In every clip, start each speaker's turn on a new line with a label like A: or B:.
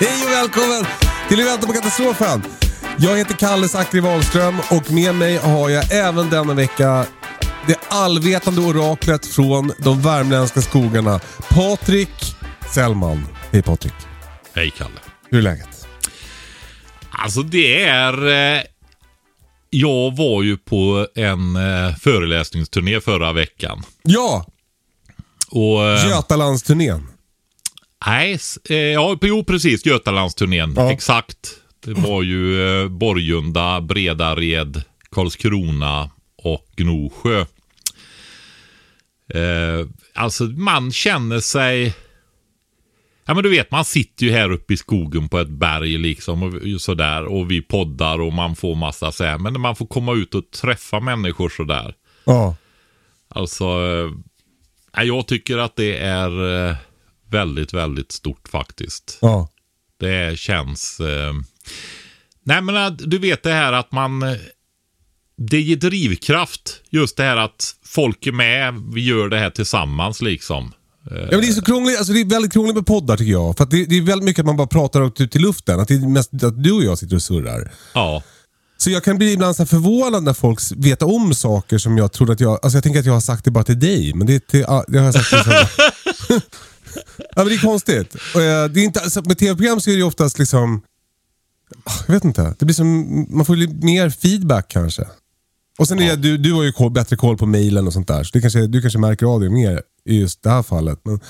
A: Hej och välkommen till Vänta på katastrofen. Jag heter Kalle Zackari Wahlström och med mig har jag även denna vecka det allvetande oraklet från de värmländska skogarna. Patrik Sellman. Hej Patrik.
B: Hej Kalle.
A: Hur är läget?
B: Alltså det är... Eh, jag var ju på en eh, föreläsningsturné förra veckan.
A: Ja,
B: Och... Eh,
A: Götalandsturnén.
B: Nej, eh, ja, jo precis. Götalandsturnén.
A: Ja.
B: Exakt. Det var ju eh, Borgunda, Bredared, Karlskrona och Gnosjö. Eh, alltså man känner sig... Ja men du vet man sitter ju här uppe i skogen på ett berg liksom och sådär och vi poddar och man får massa så här. Men när man får komma ut och träffa människor sådär.
A: Ja.
B: Alltså, eh, jag tycker att det är eh, väldigt, väldigt stort faktiskt.
A: Ja.
B: Det känns... Eh, nej men eh, du vet det här att man... eh, Det ger drivkraft. Just det här att folk är med, vi gör det här tillsammans liksom.
A: Ja, men det är så krångligt, alltså det är väldigt krångligt med poddar tycker jag. För det, det är väldigt mycket att man bara pratar ut i luften. Att det är mest att du och jag sitter och surrar.
B: Ja.
A: Så jag kan bli ibland så förvånad när folk vet om saker som jag trodde att jag... Alltså jag tänker att jag har sagt det bara till dig, men det, är till, det har jag sagt till Ja men det är konstigt. Och, eh, det är inte, alltså, med tv-program så är det ju oftast liksom... ah, Jag vet inte. Det blir som, man får lite mer feedback kanske. Och sen är det, du, du har ju koll, bättre koll på mailen och sånt där. Så det kanske, du kanske märker av det mer i just det här fallet. Men,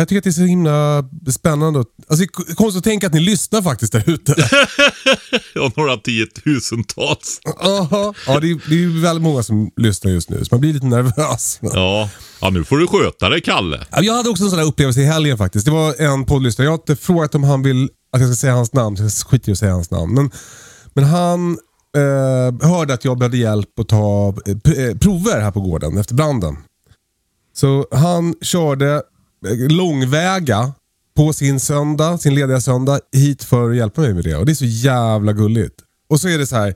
A: jag tycker att det är så himla spännande. Alltså, det är konstigt att tänka att ni lyssnar faktiskt där ute.
B: Och några tiotusentals.
A: Aha. Ja, det är, det är väldigt många som lyssnar just nu, så man blir lite nervös.
B: Ja. ja, nu får du sköta dig Kalle.
A: Ja, Jag hade också en sån här upplevelse i helgen faktiskt. Det var en poddlyssnare. Jag har inte frågat om han vill att jag ska säga hans namn, så jag skiter i att säga hans namn. Men, men han eh, hörde att jag behövde hjälp att ta eh, eh, prover här på gården efter branden. Så han körde långväga på sin söndag, sin lediga söndag, hit för att hjälpa mig med det. Och det är så jävla gulligt. Och så är det så här,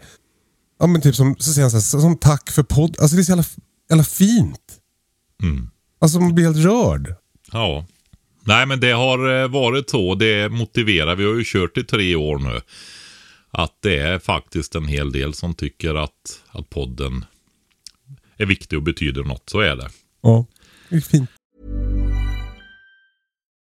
A: ja men typ som, så säger han så här, som tack för podd. Alltså det är så jävla, jävla fint. Alltså man blir helt rörd.
B: Ja. Nej, men det har eh, varit så. Det motiverar. Vi har ju kört i tre år nu. Att det är faktiskt en hel del som tycker att, att podden är viktig och betyder något. Så är det.
A: Ja, det är fint.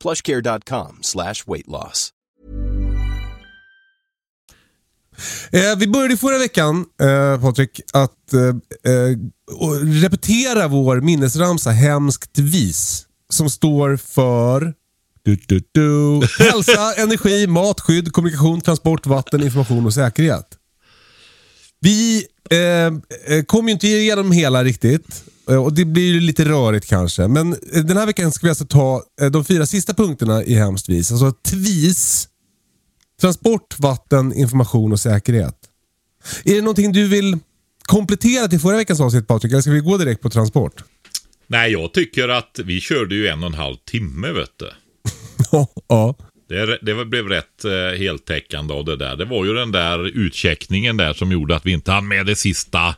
C: plushcare.com slash weight loss.
A: Eh, vi började förra veckan, eh, Patrik, att eh, eh, repetera vår minnesramsa Hemskt vis. Som står för du, du, du, hälsa, energi, mat, skydd, kommunikation, transport, vatten, information och säkerhet. Vi eh, eh, kom ju inte igenom hela riktigt. Eh, Och Det blir ju lite rörigt kanske. Men eh, den här veckan ska vi alltså ta eh, de fyra sista punkterna i Hemskt vis. Alltså TVIS. Transport, vatten, information och säkerhet. Är det någonting du vill komplettera till förra veckans avsnitt Patrik? Eller ska vi gå direkt på transport?
B: Nej, jag tycker att vi körde ju en och en halv timme, vet du.
A: ja.
B: Det, det blev rätt eh, heltäckande av det där. Det var ju den där utcheckningen där som gjorde att vi inte hann med det sista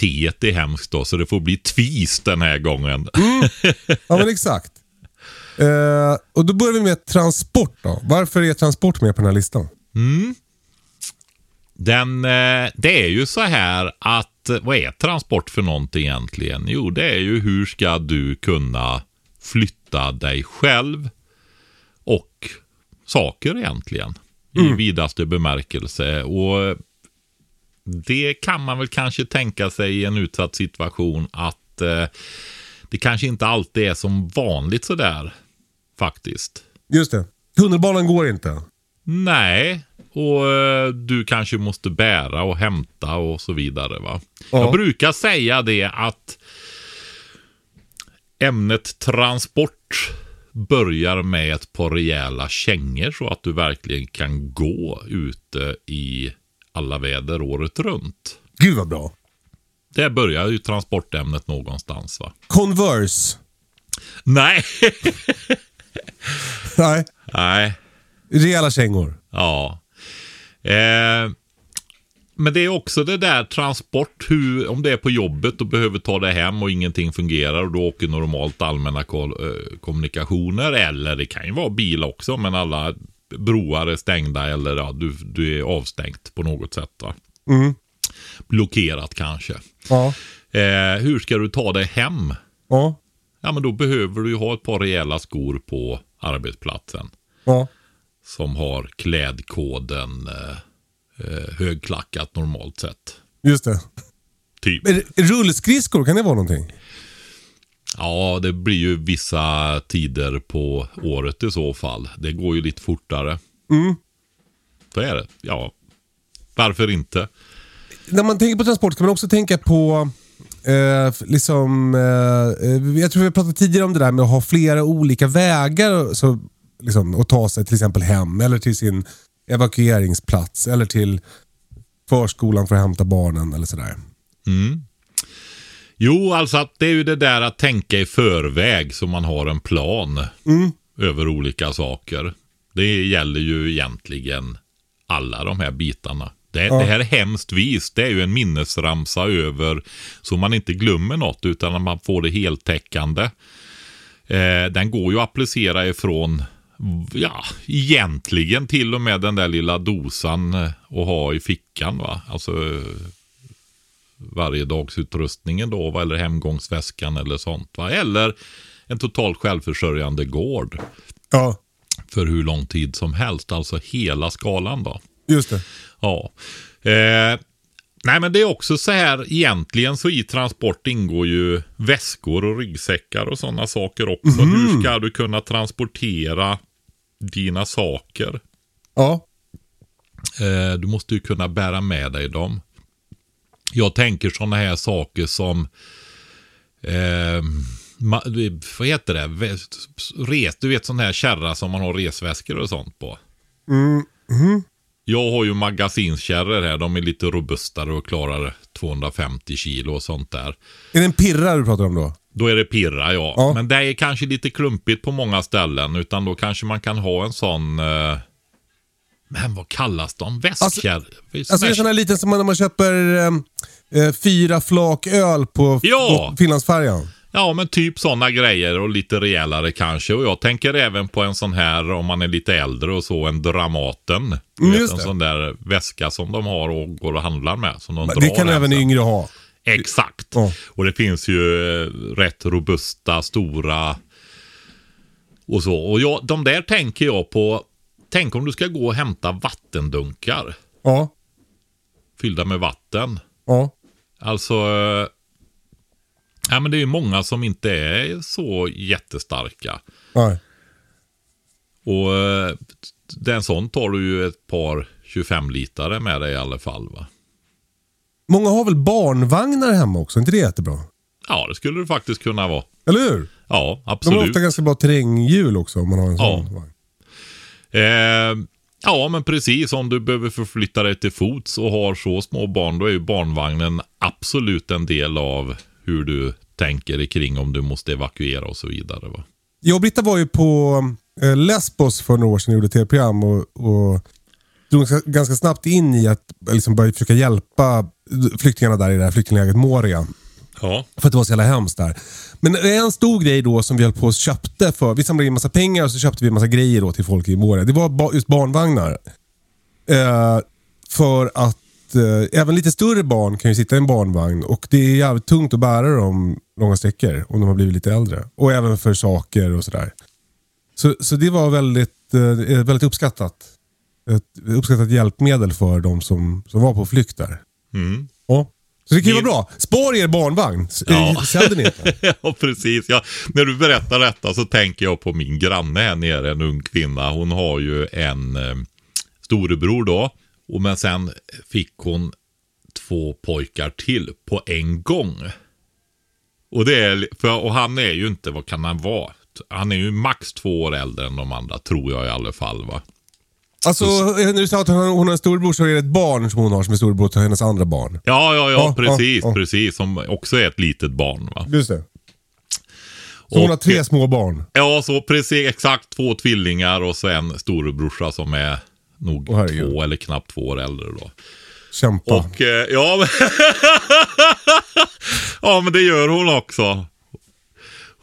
B: teet i hemskt då. Så det får bli tvis den här gången.
A: Ja, men exakt. Eh, och Då börjar vi med transport. då. Varför är transport med på den här listan?
B: Den, eh, det är ju så här att, vad är transport för någonting egentligen? Jo, det är ju hur ska du kunna flytta dig själv och saker egentligen. I vidaste bemärkelse. Och det kan man väl kanske tänka sig i en utsatt situation att eh, det kanske inte alltid är som vanligt sådär faktiskt.
A: Just det. Tunnelbanan går inte.
B: Nej, och eh, du kanske måste bära och hämta och så vidare. va.
A: Ja.
B: Jag brukar säga det att ämnet transport börjar med ett par rejäla kängor så att du verkligen kan gå ute i alla väder året runt.
A: Gud vad bra.
B: Där börjar ju transportämnet någonstans va.
A: Converse.
B: Nej,
A: Nej.
B: nej.
A: Rejäla kängor.
B: Ja. Eh, men det är också det där transport, hur, om det är på jobbet och behöver ta det hem och ingenting fungerar och då åker normalt allmänna eh, kommunikationer. Eller det kan ju vara bil också, men alla broar är stängda eller ja, du, du är avstängt på något sätt. Va? Blockerat kanske.
A: Ja.
B: Eh, hur ska du ta dig hem?
A: Ja.
B: Ja, men då behöver du ju ha ett par rejäla skor på arbetsplatsen
A: Ja.
B: som har klädkoden eh, eh, högklackat normalt sett.
A: Just det.
B: Typ.
A: Rullskridskor, kan det vara någonting?
B: Ja, det blir ju vissa tider på året i så fall. Det går ju lite fortare.
A: Mm.
B: Så är det. Ja, varför inte?
A: När man tänker på transport kan man också tänka på Eh, liksom, eh, eh, jag tror vi har pratat tidigare om det där med att ha flera olika vägar så, liksom, att ta sig till exempel hem eller till sin evakueringsplats eller till förskolan för att hämta barnen eller sådär.
B: Jo, alltså att det är ju det där att tänka i förväg så man har en plan över olika saker. Det gäller ju egentligen alla de här bitarna. Det, det här är hemskt vis. Det är ju en minnesramsa över så man inte glömmer något utan att man får det heltäckande. Eh, den går ju att applicera ifrån Ja, egentligen till och med den där lilla dosan att ha i fickan. va. Alltså eh, varje dagsutrustningen då, va? eller hemgångsväskan eller sånt. Va? Eller en totalt självförsörjande gård
A: Ja,
B: för hur lång tid som helst. Alltså hela skalan då.
A: just det.
B: Ja. Eh, nej men det är också så här egentligen så i transport ingår ju väskor och ryggsäckar och sådana saker också. Hur ska du kunna transportera dina saker?
A: Ja,
B: Eh, du måste ju kunna bära med dig dem. Jag tänker sådana här saker som eh, ma, vad heter det? Res, du vet sån här kärra som man har resväskor och sånt på. Jag har ju magasinskärror här. De är lite robustare och klarar 250 kilo och sånt där.
A: är det en pirra du pratar om då?
B: Då är det pirra ja.
A: Ja.
B: Men det är kanske lite klumpigt på många ställen. Utan då kanske man kan ha en sån... Eh, men vad kallas de? Väskkärr?
A: Alltså det är en sån här liten som man, när man köper ehm, eh, fyra flak öl på
B: Ja.
A: Finlandsfärjan.
B: Ja, men typ sådana grejer och lite rejälare kanske. Och jag tänker även på en sån här, om man är lite äldre och så, en Dramaten.
A: Mm,
B: vet, en sån där väska som de har och går och handlar med. Som de
A: Men
B: drar
A: Det kan även
B: sen.
A: yngre ha.
B: Exakt.
A: Ja.
B: Och det finns ju eh, rätt robusta, stora och så. Och jag, de där tänker jag på. Tänk om du ska gå och hämta vattendunkar
A: Ja.
B: fyllda med vatten.
A: Ja.
B: Alltså, eh, ja, men det är ju många som inte är så jättestarka.
A: Nej.
B: Och eh, den sån tar du ju ett par 25 litare med dig i alla fall va.
A: Många har väl barnvagnar hemma också? Är inte det jättebra?
B: Ja, det skulle det faktiskt kunna vara.
A: Eller hur?
B: Ja,
A: De har
B: absolut.
A: ofta ganska bra terränghjul också om man har en
B: Ja.
A: sån vagn.
B: Eh, ja, men precis. Om du behöver förflytta dig till fots och har så små barn, då är ju barnvagnen absolut en del av hur du tänker kring om du måste evakuera och så vidare. Va?
A: Jag och Britta var ju på eh, Lesbos för några år sedan och gjorde ett tv-program och, och drog ganska- ganska snabbt in i att eh, liksom börja försöka hjälpa flyktingarna där i det här flyktinglägret Moria.
B: Ja.
A: För att det var så jävla hemskt där. Men en stor grej då som vi höll på och köpte för. Vi samlade in massa pengar och så köpte vi en massa grejer då till folk i Moria. Det var just barnvagnar. Eh, för att eh, även lite större barn kan ju sitta i en barnvagn och det är jävligt tungt att bära dem långa sträckor om de har blivit lite äldre. Och även för saker och sådär. Så, så det var väldigt, eh, väldigt uppskattat. Ett uppskattat hjälpmedel för de som, som var på flykt där.
B: Mm.
A: Ja. Så det kan ju vara bra. Spar er barnvagn.
B: Ja.
A: Sälj den inte.
B: ja, precis. Ja, när du berättar detta så tänker jag på min granne här nere, en ung kvinna. Hon har ju en eh, storebror då. Och men sen fick hon två pojkar till på en gång. Och, det är, för, och han är ju inte, vad kan han vara? Han är ju max två år äldre än de andra, tror jag i alla fall. va.
A: Alltså, när du sa att hon har, hon har en storbror så är det ett barn som hon har som är storbror till hennes andra barn.
B: Ja, ja, ja,
A: Ja,
B: precis,
A: ja.
B: precis. Som också är ett litet barn. va.
A: Just det. Så hon har
B: Och-
A: tre små barn.
B: Ja, så precis exakt två tvillingar och så en storebrorsa som är nog
A: herregud.
B: två eller knappt två år äldre då.
A: Kämpa.
B: Och eh, ja, men ja, men det gör hon också.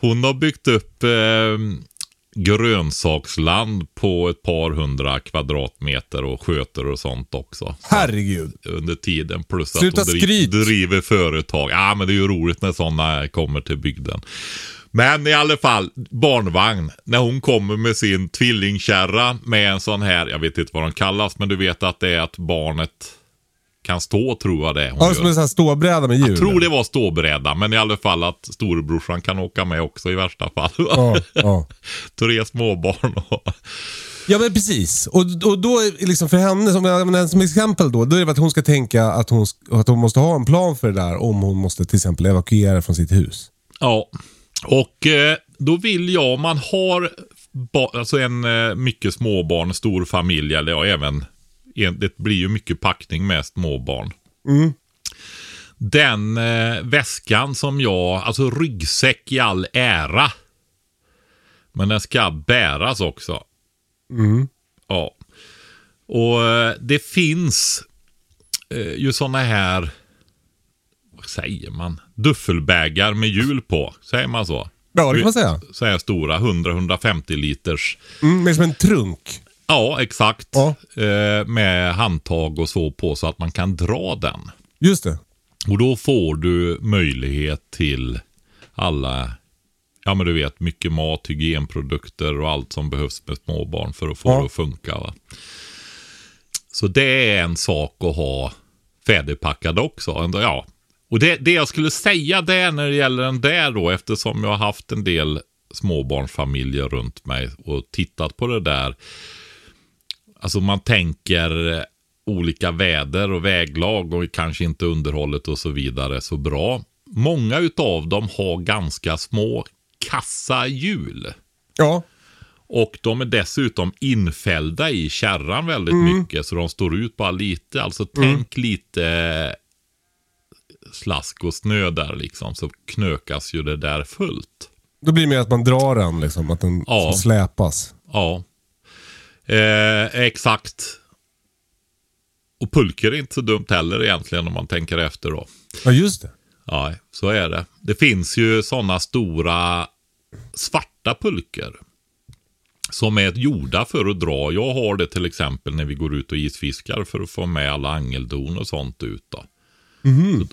B: Hon har byggt upp eh, grönsaksland på ett par hundra kvadratmeter och sköter och sånt också.
A: Herregud.
B: Under tiden. Plus
A: Sluta
B: att hon
A: skryt.
B: dri- driver företag. Ja, men det är ju roligt när sådana kommer till bygden. Men i alla fall, barnvagn. När hon kommer med sin tvillingkärra med en sån här, jag vet inte vad de kallas, men du vet att det är att barnet kan stå, tror jag det är
A: Ja, som en sån här ståbräda med hjul.
B: Jag tror det var ståbräda, men i alla fall att storebrorsan kan åka med också i värsta fall.
A: Ja, ja.
B: Tre småbarn och...
A: ja, men precis. Och, och då, är liksom för henne, som, som exempel då, då är det att hon ska tänka att hon, att hon måste ha en plan för det där om hon måste till exempel evakuera från sitt hus.
B: Ja, och eh, då vill jag om man har alltså en eh, mycket småbarn, stor familj eller ja, även en, det blir ju mycket packning med småbarn. Den eh, väskan som jag, alltså ryggsäck i all ära. Men den ska bäras också. Ja. Och eh, det finns eh, ju sådana här vad säger man? Duffelbägar med hjul på. Säger man så?
A: Ja, det kan man säga.
B: Så här stora, 100-150 liters.
A: Mm, mer som en trunk.
B: Ja, exakt.
A: Ja.
B: Eh, med handtag och så på så att man kan dra den.
A: Just det.
B: Och då får du möjlighet till alla, ja men du vet, mycket mat, hygienprodukter och allt som behövs med småbarn för att få
A: Ja.
B: det att funka. Va? Så det är en sak att ha färdigpackad också. Ja. Och det, det jag skulle säga det när det gäller den där då, eftersom jag har haft en del småbarnsfamiljer runt mig och tittat på det där. Alltså man tänker olika väder och väglag och kanske inte underhållet och så vidare så bra. Många utav dem har ganska små kassahjul.
A: Ja.
B: Och de är dessutom infällda i kärran väldigt mycket så de står ut bara lite. Alltså tänk lite slask och snö där liksom så knökas ju det där fullt.
A: Då blir det mer att man drar den, liksom, att den
B: Ja.
A: släpas.
B: Ja. Eh, exakt. Och pulker är inte så dumt heller egentligen om man tänker efter då.
A: Ja, just det.
B: Ja, så är det. Det finns ju sådana stora svarta pulker. Som är gjorda för att dra. Jag har det till exempel när vi går ut och isfiskar för att få med alla angeldon och sånt ut. Då.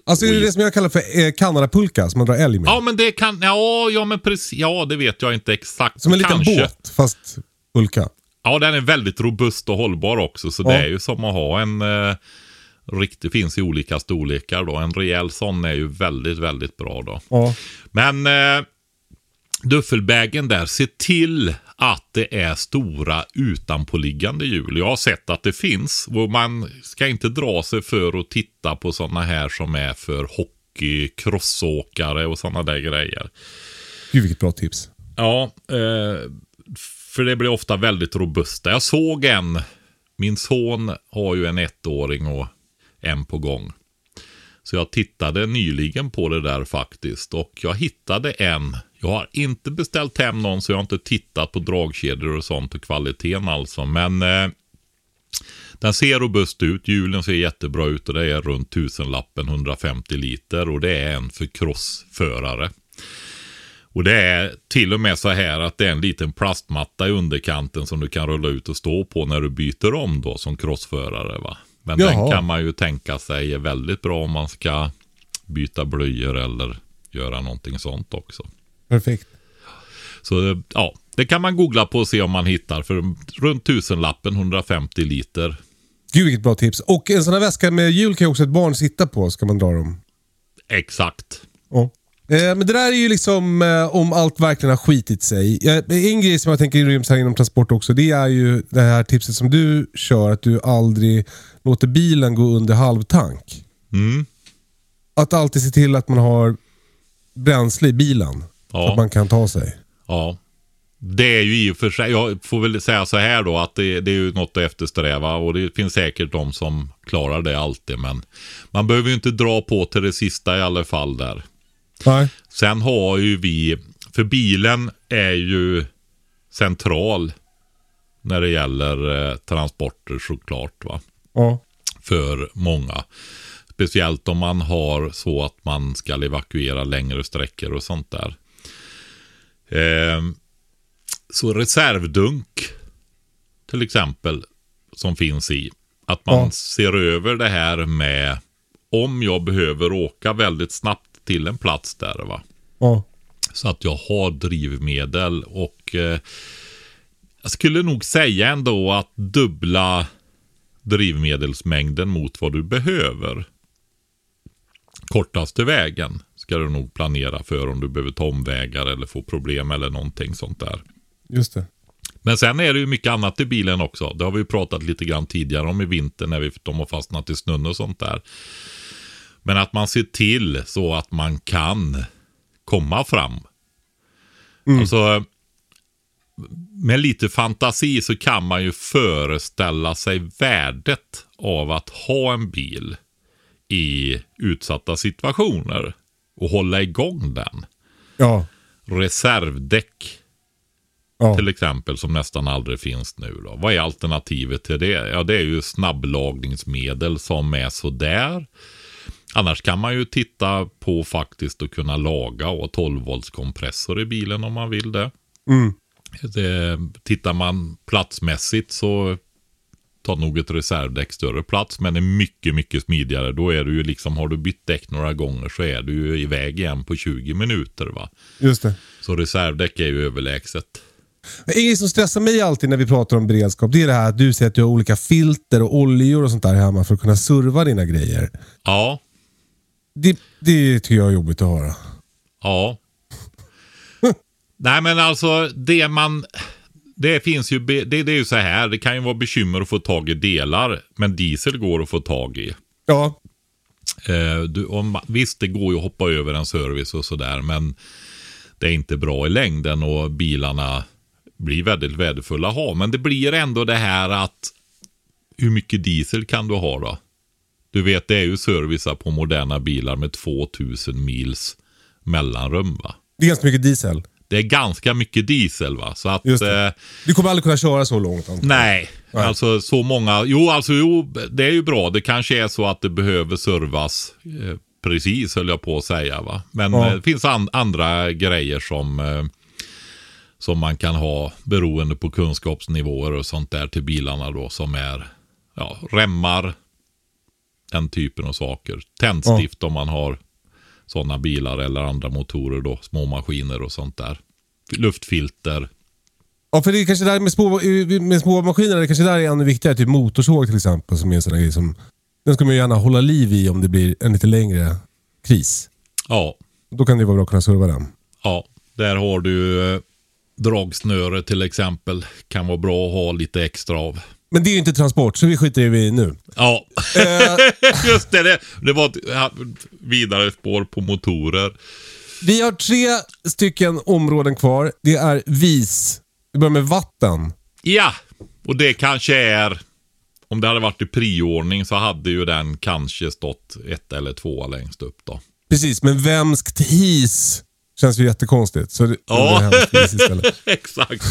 A: Alltså det är det som jag kallar för eh, Kanadapulka som man drar älg med.
B: Ja, men det kan... Ja, ja men precis. Ja, det vet jag inte exakt.
A: som en liten
B: Kanske.
A: båt fast pulka.
B: Ja, den är väldigt robust och hållbar också. Så
A: Ja.
B: det är ju som att ha en eh, riktig, finns i olika storlekar då. En rejäl sån är ju väldigt, väldigt bra då.
A: Ja.
B: Men eh, duffelbägen där, se till att det är stora utanpåliggande hjul. Jag har sett att det finns och man ska inte dra sig för att titta på sådana här som är för hockey, crossåkare och sådana där grejer.
A: Gud vilket bra tips.
B: Ja, eh, för det blir ofta väldigt robusta. Jag såg en, min son har ju en ettåring och en på gång. Så jag tittade nyligen på det där faktiskt och jag hittade en. Jag har inte beställt hem någon så jag har inte tittat på dragkedjor och sånt och kvaliteten alltså. Men eh, den ser robust ut, hjulen ser jättebra ut och det är runt tusenlappen 150 liter och det är en för crossförare. Och det är till och med så här att det är en liten plastmatta i underkanten som du kan rulla ut och stå på när du byter om då som crossförare. Va? Men den
A: Jaha.
B: kan man ju tänka sig är väldigt bra om man ska byta blöjor eller göra någonting sånt också.
A: Perfekt.
B: Så ja, det kan man googla på och se om man hittar för runt tusenlappen 150 liter.
A: Gud vilket bra tips. Och en sån här väska med hjul kan ju också ett barn sitta på ska man dra dem.
B: Exakt.
A: Ja. Eh, men det där är ju liksom eh, om allt verkligen har skitit sig. Eh, en grej som jag tänker ryms här inom transport också, det är ju det här tipset som du kör, att du aldrig låter bilen gå under halvtank.
B: Mm.
A: Att alltid se till att man har bränsle i bilen. Så
B: Ja.
A: att man kan ta sig.
B: Ja. Det är ju i och för sig, jag får väl säga så här då att det, det är ju något att eftersträva och det finns säkert de som klarar det alltid men man behöver ju inte dra på till det sista i alla fall där.
A: Nej.
B: Sen har ju vi, för bilen är ju central när det gäller eh, transporter såklart va.
A: Ja.
B: För många. Speciellt om man har så att man ska evakuera längre sträckor och sånt där. Ehm, så reservdunk till exempel som finns i. Att man
A: Ja.
B: ser över det här med om jag behöver åka väldigt snabbt till en plats där va.
A: Ja.
B: Så att jag har drivmedel och eh, jag skulle nog säga ändå att dubbla drivmedelsmängden mot vad du behöver. Kortaste vägen ska du nog planera för om du behöver ta omvägar eller få problem eller någonting sånt där.
A: Just det.
B: Men sen är det ju mycket annat i bilen också. Det har vi pratat lite grann tidigare om i vinter när vi, de har fastnat i snön och sånt där. Men att man ser till så att man kan komma fram. Alltså, med lite fantasi så kan man ju föreställa sig värdet av att ha en bil i utsatta situationer och hålla igång den.
A: Ja.
B: Reservdäck
A: Ja.
B: till exempel som nästan aldrig finns nu. Då. Vad är alternativet till det? Ja, det är ju snabblagningsmedel som är sådär. Annars kan man ju titta på faktiskt att kunna laga och 12 volts kompressor i bilen om man vill det.
A: Mm.
B: det. Tittar man platsmässigt så tar nog ett reservdäck större plats men är mycket, mycket smidigare. Då är du ju liksom, har du bytt däck några gånger så är du ju iväg igen på 20 minuter va.
A: Just det.
B: Så reservdäck är ju överlägset.
A: Men grej som stressar mig alltid när vi pratar om beredskap, det är det här att du säger att du har olika filter och oljor och sånt där hemma för att kunna serva dina grejer.
B: Ja,
A: Det, det tycker jag är jobbigt att höra.
B: Ja. Nej men alltså det man... Det finns ju, det, det är ju så här, det kan ju vara bekymmer att få tag i delar, men diesel går att få tag i.
A: Ja,
B: Eh, du, om, visst, det går ju att hoppa över en service och sådär, men det är inte bra i längden och bilarna blir väldigt värdefulla att ha. Men det blir ändå det här att hur mycket diesel kan du ha då? Du vet, det är ju servicer på moderna bilar med 2000 mils mellanrum va?
A: det är ganska mycket diesel.
B: Det är ganska mycket diesel va? Så att... Eh,
A: Du kommer aldrig kunna köra så långt. antar jag.
B: nej,
A: Nej.
B: alltså så många... Jo, alltså jo, det är ju bra. Det kanske är så att det behöver servas eh, precis, höll jag på att säga va. Men
A: Ja.
B: eh, det finns an, andra grejer som... Eh, som man kan ha beroende på kunskapsnivåer och sånt där till bilarna då som är ja, remmar, den typen av saker. Tändstift om man har sådana bilar eller andra motorer då, små maskiner och sånt där. Luftfilter.
A: Ja, för det är kanske där med små, med små maskiner, det kanske där är ännu viktigare. Typ motorsåg till exempel, som är en sån grej som... Den ska man ju gärna hålla liv i om det blir en lite längre kris.
B: Ja,
A: Då kan det vara bra att kunna serva den.
B: ja. Där har du eh, dragsnöre till exempel. Kan vara bra att ha lite extra av.
A: Men det är ju inte transport, så vi skiter i det nu.
B: Ja,
A: Eh,
B: just det. Det, det var ett ja, vidare spår på motorer.
A: vi har tre stycken områden kvar. Det är vis. Vi börjar med vatten.
B: Ja, och det kanske är... Om det hade varit i priordning så hade ju den kanske stått ett eller två längst upp då.
A: Precis, men vemskt his känns ju jättekonstigt. Så det,
B: Ja.
A: det.
B: Exakt.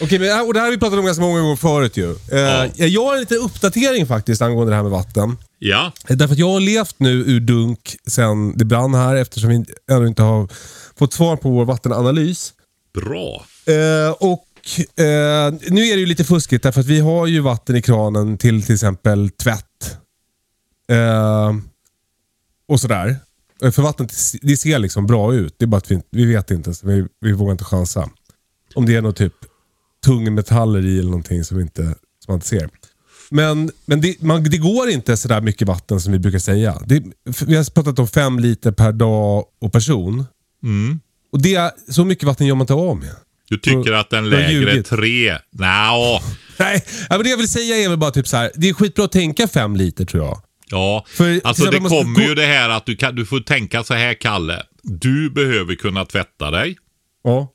A: Okej, men, och det här har vi pratat om ganska många gånger förut ju. Eh, Jag har en liten uppdatering faktiskt angående det här med vatten.
B: Ja,
A: Eh, Därför att jag har levt nu ur dunk sen det brann här eftersom vi ännu inte har fått svar på vår vattenanalys.
B: bra.
A: Eh, och eh, Nu är det ju lite fuskigt därför att vi har ju vatten i kranen till till exempel tvätt. Eh, och sådär. Eh, För vattnet det ser liksom bra ut. Det är bara att vi, vi vet inte. Vi, vi vågar inte chansa. Om det är något typ tungmetaller i eller någonting som, inte, som man inte ser. Men, men det, man, det går inte sådär mycket vatten som vi brukar säga. Det, vi har pratat om fem liter per dag och person. Och det, är- så mycket vatten gör man inte av med.
B: Du tycker att den lägre
A: ljugit.
B: tre... Nja,
A: Nej, men det jag vill säga är väl bara typ så här. Det är skitbra att tänka fem liter tror jag.
B: Ja.
A: För-
B: alltså det kommer ju det här att du, kan, du får tänka så här, Kalle. Du behöver kunna tvätta dig.
A: Ja.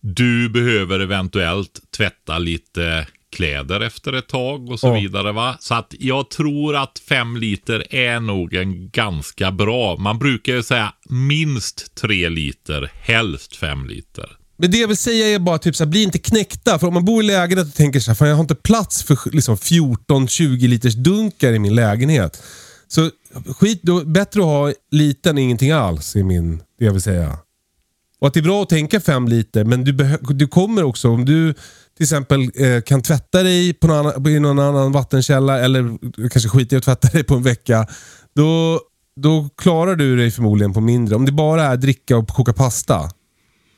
B: Du behöver eventuellt tvätta lite kläder efter ett tag och så
A: Ja.
B: vidare. va? Så att jag tror att fem liter är nog en ganska bra. Man brukar ju säga minst tre liter, helst fem liter.
A: Men det jag vill säga är bara typ så här, bli inte knäckta. För om man bor i lägenhet och tänker så här, fan jag har inte plats för liksom 14-20 liters dunkar i min lägenhet. Så skit, då, bättre att ha liten än ingenting alls är min, det jag vill säga. Och att det är bra att tänka fem liter, men du, du kommer också, om du till exempel eh, kan tvätta dig på någon annan, i någon annan vattenkälla eller kanske skita i att tvätta dig på en vecka. Då, då klarar du dig förmodligen på mindre. Om det bara är dricka och koka pasta,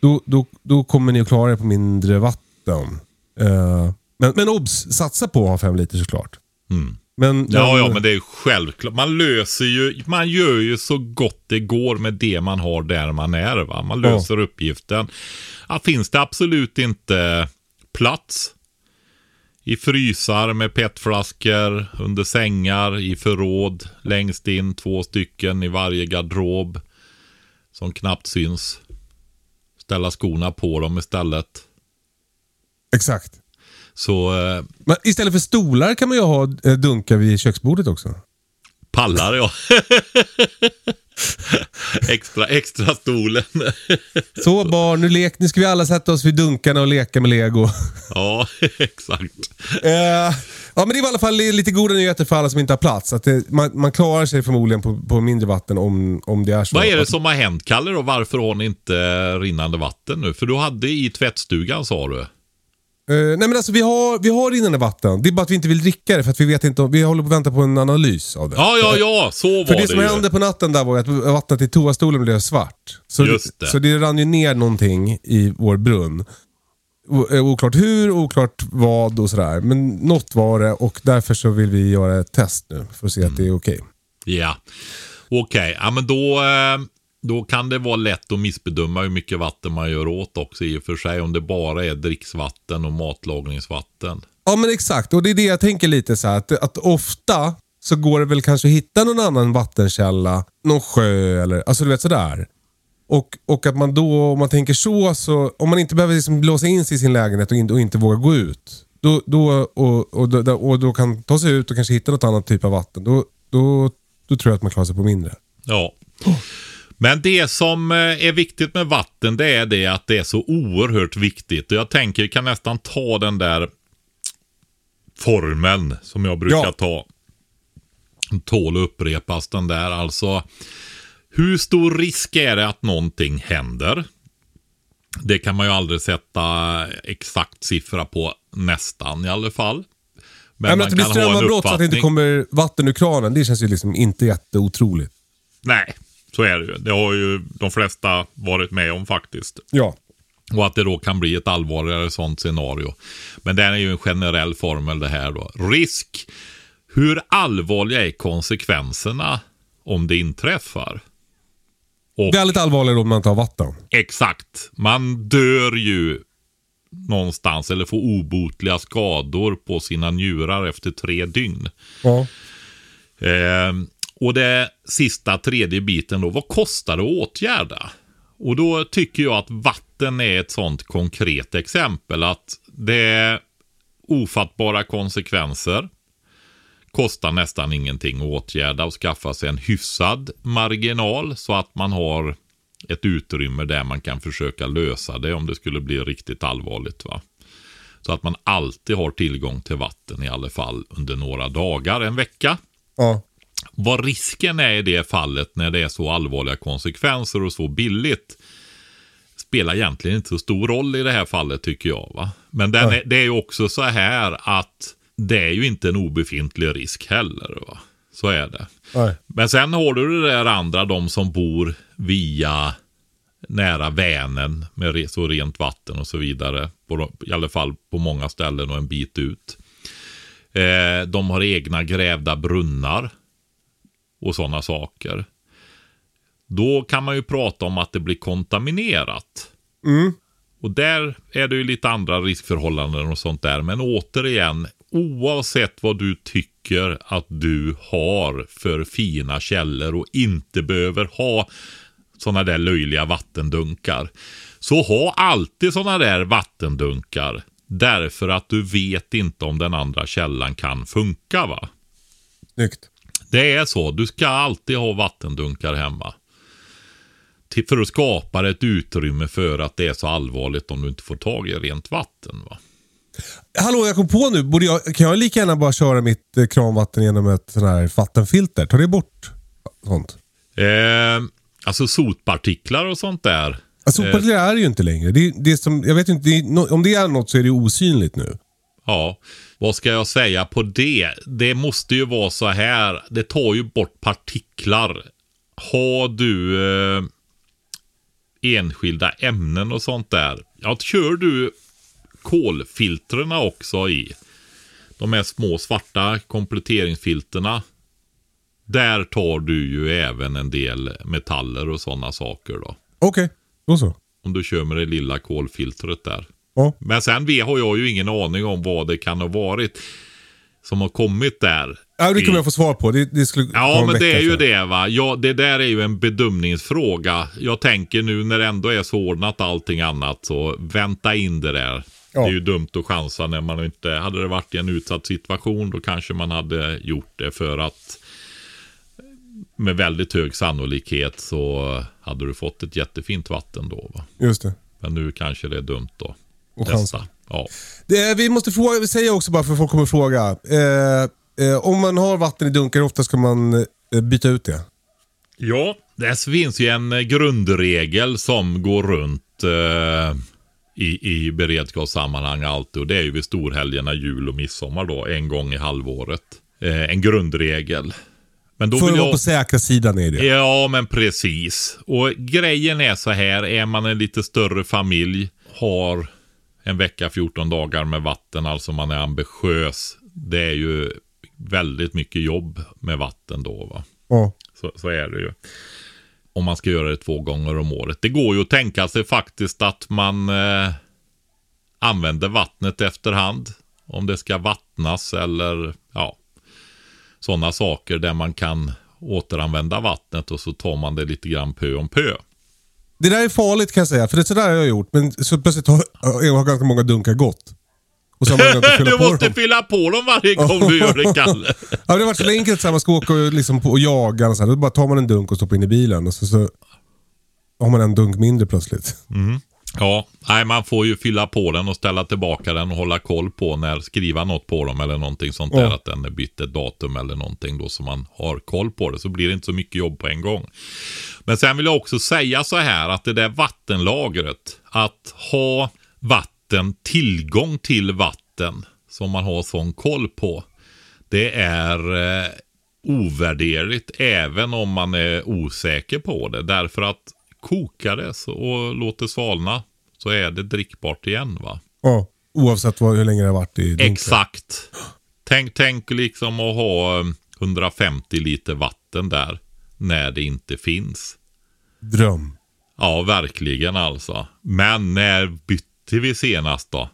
A: då, då, då kommer ni att klara er på mindre vatten. Eh, men, men obs, satsa på att ha fem liter såklart. Men,
B: Ja,
A: men,
B: ja, men det är självklart. Man löser ju, man gör ju så gott det går med det man har där man är. Va? Man
A: Ja.
B: löser uppgiften. Ja, finns det absolut inte plats i frysar med petflaskor, under sängar, i förråd, längst in, två stycken i varje garderob som knappt syns. Ställa skorna på dem istället.
A: Exakt.
B: Så eh,
A: Men istället för stolar kan man ju ha eh, dunkar vid köksbordet också.
B: pallar jag. extra, extra stolen.
A: Så barn, nu, lek, nu ska vi alla sätta oss vid dunkarna och leka med lego.
B: Ja, exakt.
A: Eh, ja, men det var i alla fall lite goda nyheter för alla som inte har plats. Att det, man, man klarar sig förmodligen på, på mindre vatten om, om det är så.
B: Vad är det som har hänt, Kalle? Då? Varför har ni inte rinnande vatten nu? För du hade i tvättstugan, sa du.
A: Eh, nej men alltså vi har, vi har rinnande vatten. Det är bara att vi inte vill dricka det för att vi vet inte om, vi håller på att vänta på en analys av det.
B: Ja, ja, ja, så var
A: För det
B: det,
A: som
B: ju.
A: hände på natten där var ju att vattnet i toastolen blev svart. Så,
B: Just det.
A: så det rann ju ner någonting i vår brunn. O- eh, Oklart hur, oklart vad och sådär. Men något var det och därför så vill vi göra ett test nu för att se att det är okej.
B: Ja, okej. Ja, men då, eh, då kan det vara lätt att missbedöma hur mycket vatten man gör åt också i och för sig. Om det bara är dricksvatten och matlagningsvatten.
A: Ja men exakt och det är det jag tänker lite så här, att, att ofta så går det väl kanske att hitta någon annan vattenkälla, någon sjö eller alltså du vet sådär. Och, och att man då, om man tänker så, så om man inte behöver liksom låsa in sig i sin lägenhet och inte, och inte våga gå ut. Då, då, och, och, då, och då kan ta sig ut och kanske hitta något annat typ av vatten. Då, då, då tror jag att man klarar sig på mindre.
B: Ja. Men det som eh, är viktigt med vatten det är det att det är så oerhört viktigt. Och jag tänker jag kan nästan ta den där formeln som jag brukar
A: Ja.
B: ta. Tål upprepas den där. Alltså, hur stor risk är det att någonting händer? Det kan man ju aldrig sätta exakt siffra på, nästan i alla fall.
A: Men, men
B: man
A: att det blir strömavbrott så att det inte kommer vatten ur kranen, det känns ju liksom inte jätteotroligt.
B: Nej, så är det ju. Det har ju de flesta varit med om faktiskt.
A: Ja.
B: Och att det då kan bli ett allvarligare sånt scenario. Men det är ju en generell formel det här då. Risk. Hur allvarliga är konsekvenserna om det inträffar? Och
A: Väldigt allvarligare om man har vatten.
B: exakt. Man dör ju någonstans eller får obotliga skador på sina njurar efter tre dygn.
A: Ja.
B: Eh, och det sista, tredje biten då, vad kostar det att åtgärda? Och då tycker jag att vatten är ett sånt konkret exempel. Att det är ofattbara konsekvenser. Kostar nästan ingenting att åtgärda och skaffa sig en hyfsad marginal så att man har ett utrymme där man kan försöka lösa det om det skulle bli riktigt allvarligt. va. Så att man alltid har tillgång till vatten i alla fall under några dagar, en vecka.
A: Ja.
B: Vad risken är i det fallet när det är så allvarliga konsekvenser och så billigt spelar egentligen inte så stor roll i det här fallet tycker jag. Va? Men den är, det är ju också så här att det är ju inte en obefintlig risk heller. Va? Så är det.
A: Nej.
B: Men sen har du det där andra, de som bor via nära Vänern med så rent vatten och så vidare. På, I alla fall på många ställen och en bit ut. Eh, de har egna grävda brunnar och sådana saker. Då kan man ju prata om att det blir kontaminerat. Och där är det ju lite andra riskförhållanden och sånt där. Men återigen, oavsett vad du tycker att du har för fina källor och inte behöver ha sådana där löjliga vattendunkar. Så ha alltid sådana där vattendunkar. Därför att du vet inte om den andra källan kan funka va.
A: Snyggt.
B: Det är så. Du ska alltid ha vattendunkar hemma. Till, för att skapa ett utrymme för att det är så allvarligt om du inte får tag i rent vatten. Va?
A: Hallå, jag kom på nu. Borde jag, kan jag lika gärna bara köra mitt eh, kranvatten genom ett sån här vattenfilter? Tar det bort sånt?
B: Eh, alltså sotpartiklar och sånt där.
A: Alltså, soppartiklar är det ju inte längre. Det, det som, jag vet inte, det om det är något så är det osynligt nu.
B: Ja, vad ska jag säga på det? Det måste ju vara så här. Det tar ju bort partiklar. Har du eh, enskilda ämnen och sånt där. Ja, kör du kolfiltrerna också i. De här små svarta kompletteringsfilterna. Där tar du ju även en del metaller och sådana saker då.
A: Okej, då så.
B: Om du kör med det lilla kolfiltret där.
A: Ja.
B: Men sen vi har jag ju ingen aning om vad det kan ha varit som har kommit där.
A: Ja, det kommer jag få svar på. Det, det skulle
B: Ja,
A: en
B: men det är ju det va. Ja, det där är ju en bedömningsfråga. Jag tänker nu när det ändå är så ordnat allting annat så vänta in det där.
A: Ja.
B: Det är ju dumt att chansa när man inte, hade det varit i en utsatt situation då kanske man hade gjort det för att med väldigt hög sannolikhet så hade du fått ett jättefint vatten då va.
A: Just det.
B: Men nu kanske det är dumt då.
A: Och chansa.
B: Ja.
A: det. Vi måste fråga, vi säger också bara för folk kommer fråga. Eh, eh, om man har vatten i dunkar, hur ofta ska man eh, byta ut det?
B: Ja, det finns ju en eh, grundregel som går runt eh, i, i beredskapssammanhang alltid. Och det är ju vid storhelgerna jul och midsommar då, en gång i halvåret. Eh, en grundregel. Men då
A: För
B: vill
A: att vara på säkra sidan är det.
B: Ja, men precis. Och grejen är så här, är man en lite större familj, har en vecka, 14 dagar med vatten, alltså man är ambitiös. Det är ju väldigt mycket jobb med vatten då va.
A: Ja.
B: Så, så är det ju. Om man ska göra det två gånger om året. Det går ju att tänka sig faktiskt att man eh, använder vattnet efterhand. Om det ska vattnas eller ja, sådana saker där man kan återanvända vattnet och så tar man det lite grann pö om pö.
A: Det där är farligt kan jag säga, för det är sådär har jag gjort. Men så plötsligt har, jag har ganska många dunkar gått. Och så har fylla
B: du
A: på
B: måste
A: dem.
B: fylla på dem varje gång du gör det, Kalle.
A: Ja, det har varit så enkelt så här, man ska åka och, liksom på, och jaga. Och så här. Då bara tar man en dunk och stoppar in i bilen. Och så, så har man en dunk mindre plötsligt.
B: Ja, nej, man får ju fylla på den och ställa tillbaka den och hålla koll på när, skriva något på dem eller någonting sånt där.
A: Ja.
B: Att den är bytt ett datum eller någonting då så man har koll på det. Så blir det inte så mycket jobb på en gång. Men sen vill jag också säga så här att det där vattenlagret, att ha vatten, tillgång till vatten som man har sån koll på. det är eh, ovärderligt även om man är osäker på det. Därför att så- och låt det svalna så är det drickbart igen va.
A: Ja, oavsett vad, hur länge det har varit i dunken.
B: Exakt. Tänk, tänk liksom att ha eh, 150 liter vatten där när det inte finns.
A: Dröm.
B: Ja, verkligen alltså. Men när bytte vi senast då?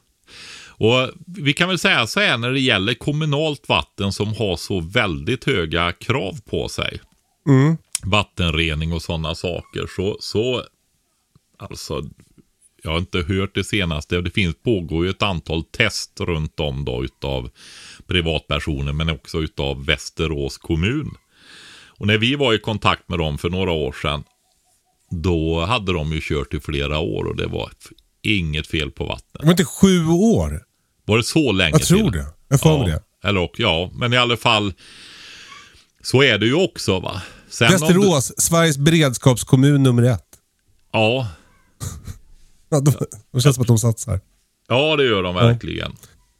B: Och vi kan väl säga så här när det gäller kommunalt vatten som har så väldigt höga krav på sig. Vattenrening och sådana saker. Så, så alltså, jag har inte hört det senaste. Det finns, pågår ju ett antal test runt om då utav privatpersoner men också utav Västerås kommun. Och när vi var i kontakt med dem för några år sedan då hade de ju kört i flera år och det var inget fel på vattnet.
A: Det var inte sju år?
B: Var det så länge
A: Jag tror
B: till?
A: det. Jag får
B: ja,
A: det.
B: Eller och, ja, men i alla fall. Så är det ju också va. Sen
A: Västerås, Sveriges beredskapskommun nummer ett.
B: Du, ja,
A: Ja, de, de känns som att de satsar.
B: ja, det gör de verkligen.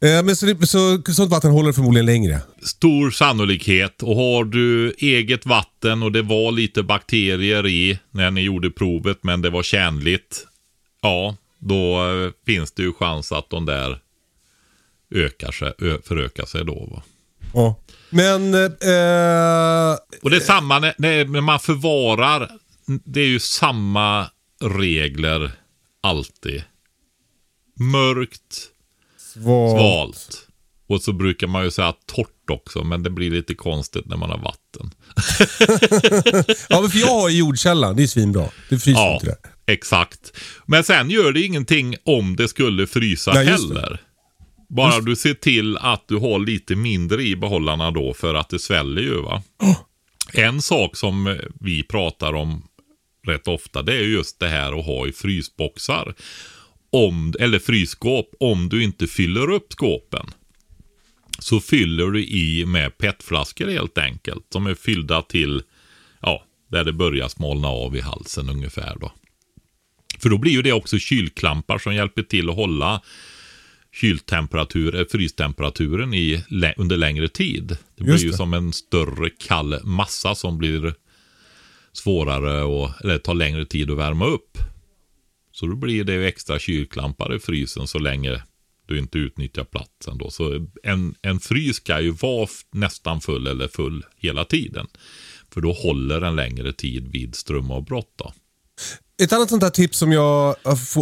A: Eh, men så, det, så sånt vatten håller förmodligen längre.
B: Stor sannolikhet. Och har du eget vatten och det var lite bakterier i när ni gjorde provet men det var tjänligt. Ja, då eh, finns det ju chans att de där ökar sig, ö, förökar sig då. Va?
A: Ja. Men... Eh,
B: Och det är samma när, när man förvarar. Det är ju samma regler alltid. Mörkt,
A: svalt.
B: svalt. Och så brukar man ju säga torrt också, men det blir lite konstigt när man har vatten.
A: Ja, men för jag har ju jordkällan. Det är svinbra. Det fryser
B: Ja,
A: inte där.
B: exakt. Men sen gör det ingenting om det skulle frysa
A: Nej, det.
B: heller. Bara du ser till att du har lite mindre i behållarna då för att det sväller ju va. En sak som eh, vi pratar om rätt ofta det är ju just det här att ha i frysboxar. Om, eller frysskåp om du inte fyller upp skåpen. Så fyller du i med petflaskor helt enkelt. Som är fyllda till, ja, där det börjar smalna av i halsen ungefär då. För då blir ju det också kylklampar som hjälper till att hålla kyltemperatur, frystemperaturen i, under längre tid. Det blir
A: Just
B: ju
A: det.
B: som en större kall massa som blir svårare och, eller tar längre tid att värma upp. Så då blir det extra kylklampar i frysen så länge du inte utnyttjar platsen då. Så en, en frys ska ju vara nästan full eller full hela tiden. För då håller den längre tid vid strömavbrott då.
A: Ett annat sånt här tips som jag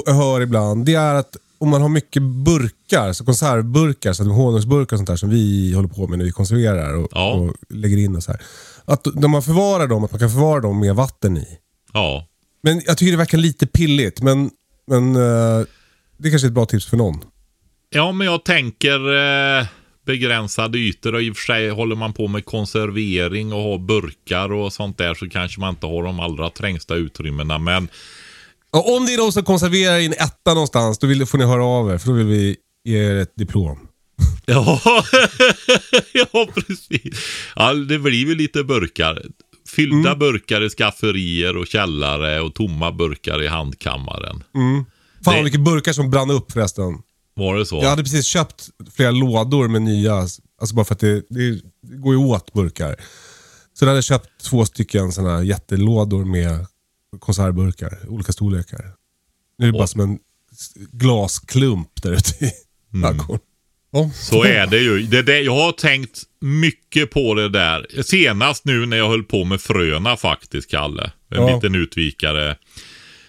A: hör ibland, det är att om man har mycket burkar, så konservburkar, så honungsburkar och sånt där som vi håller på med när vi konserverar och,
B: Ja.
A: och lägger in och så här. Att när man förvarar dem, att man kan förvara dem med vatten i.
B: Ja,
A: Men jag tycker det verkar lite pilligt, men, men eh, det kanske är ett bra tips för någon.
B: Ja, men jag tänker eh, begränsade ytor och i och för sig håller man på med konservering och har burkar och sånt där så kanske man inte har de allra trängsta utrymmena. Men
A: Och om det är någon som konserverar i en etta någonstans, då vill, får ni höra av er, för då vill vi ge er ett diplom.
B: ja, ja precis. Ja, det blir ju lite burkar. Fyllda burkar i skafferier och källare och tomma burkar i handkammaren.
A: Fan
B: Det-
A: vilka burkar som brann upp förresten.
B: Var det så?
A: Jag hade precis köpt flera lådor med nya, alltså bara för att det, det går ju åt burkar. Så jag hade köpt två stycken sådana här jättelådor med konservburkar, olika storlekar. Nu är det bara som en glasklump där ute i ladugården. Ja.
B: Så är det ju. Det, det, jag har tänkt mycket på det där. Senast nu när jag höll på med fröna faktiskt, Kalle. En
A: Ja.
B: liten utvikare.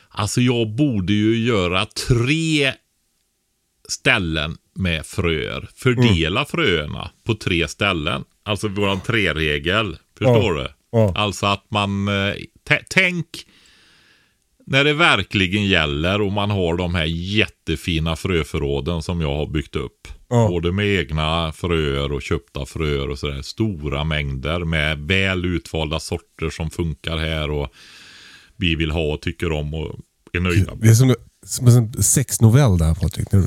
B: Alltså jag borde ju göra tre ställen med fröer. Fördela fröerna på tre ställen. Alltså våran tre-regel. Förstår
A: Ja.
B: du?
A: Ja.
B: Alltså att man... eh, tä- Tänk när det verkligen gäller och man har de här jättefina fröförråden som jag har byggt upp.
A: Ja.
B: Både med egna fröer och köpta fröer och sådär. Stora mängder med väl utvalda sorter som funkar här och vi vill ha och tycker om och är nöjda
A: Det är som, som en sexnovell där Patrik. Nu-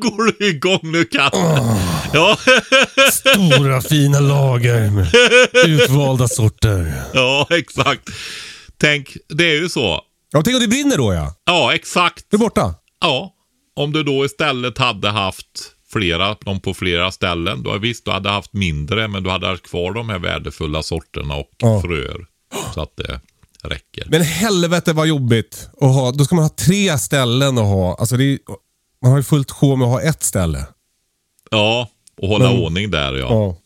B: Går du igång nu Kalle? Ja,
A: Stora fina lager med utvalda sorter.
B: ja, exakt. Tänk, det är ju så.
A: Ja, tänk om det brinner då ja.
B: Ja, exakt.
A: Det är borta.
B: Ja, om du då istället hade haft flera, dem på flera ställen. Har visst, du hade haft mindre, men du hade haft kvar de här värdefulla sorterna och
A: Ja.
B: fröer. Så att det räcker.
A: Men helvete vad jobbigt att ha. Då ska man ha tre ställen att ha. Alltså det är, man har ju fullt sjå med att ha ett ställe.
B: Ja, och hålla
A: Men-
B: ordning där ja.
A: Ja.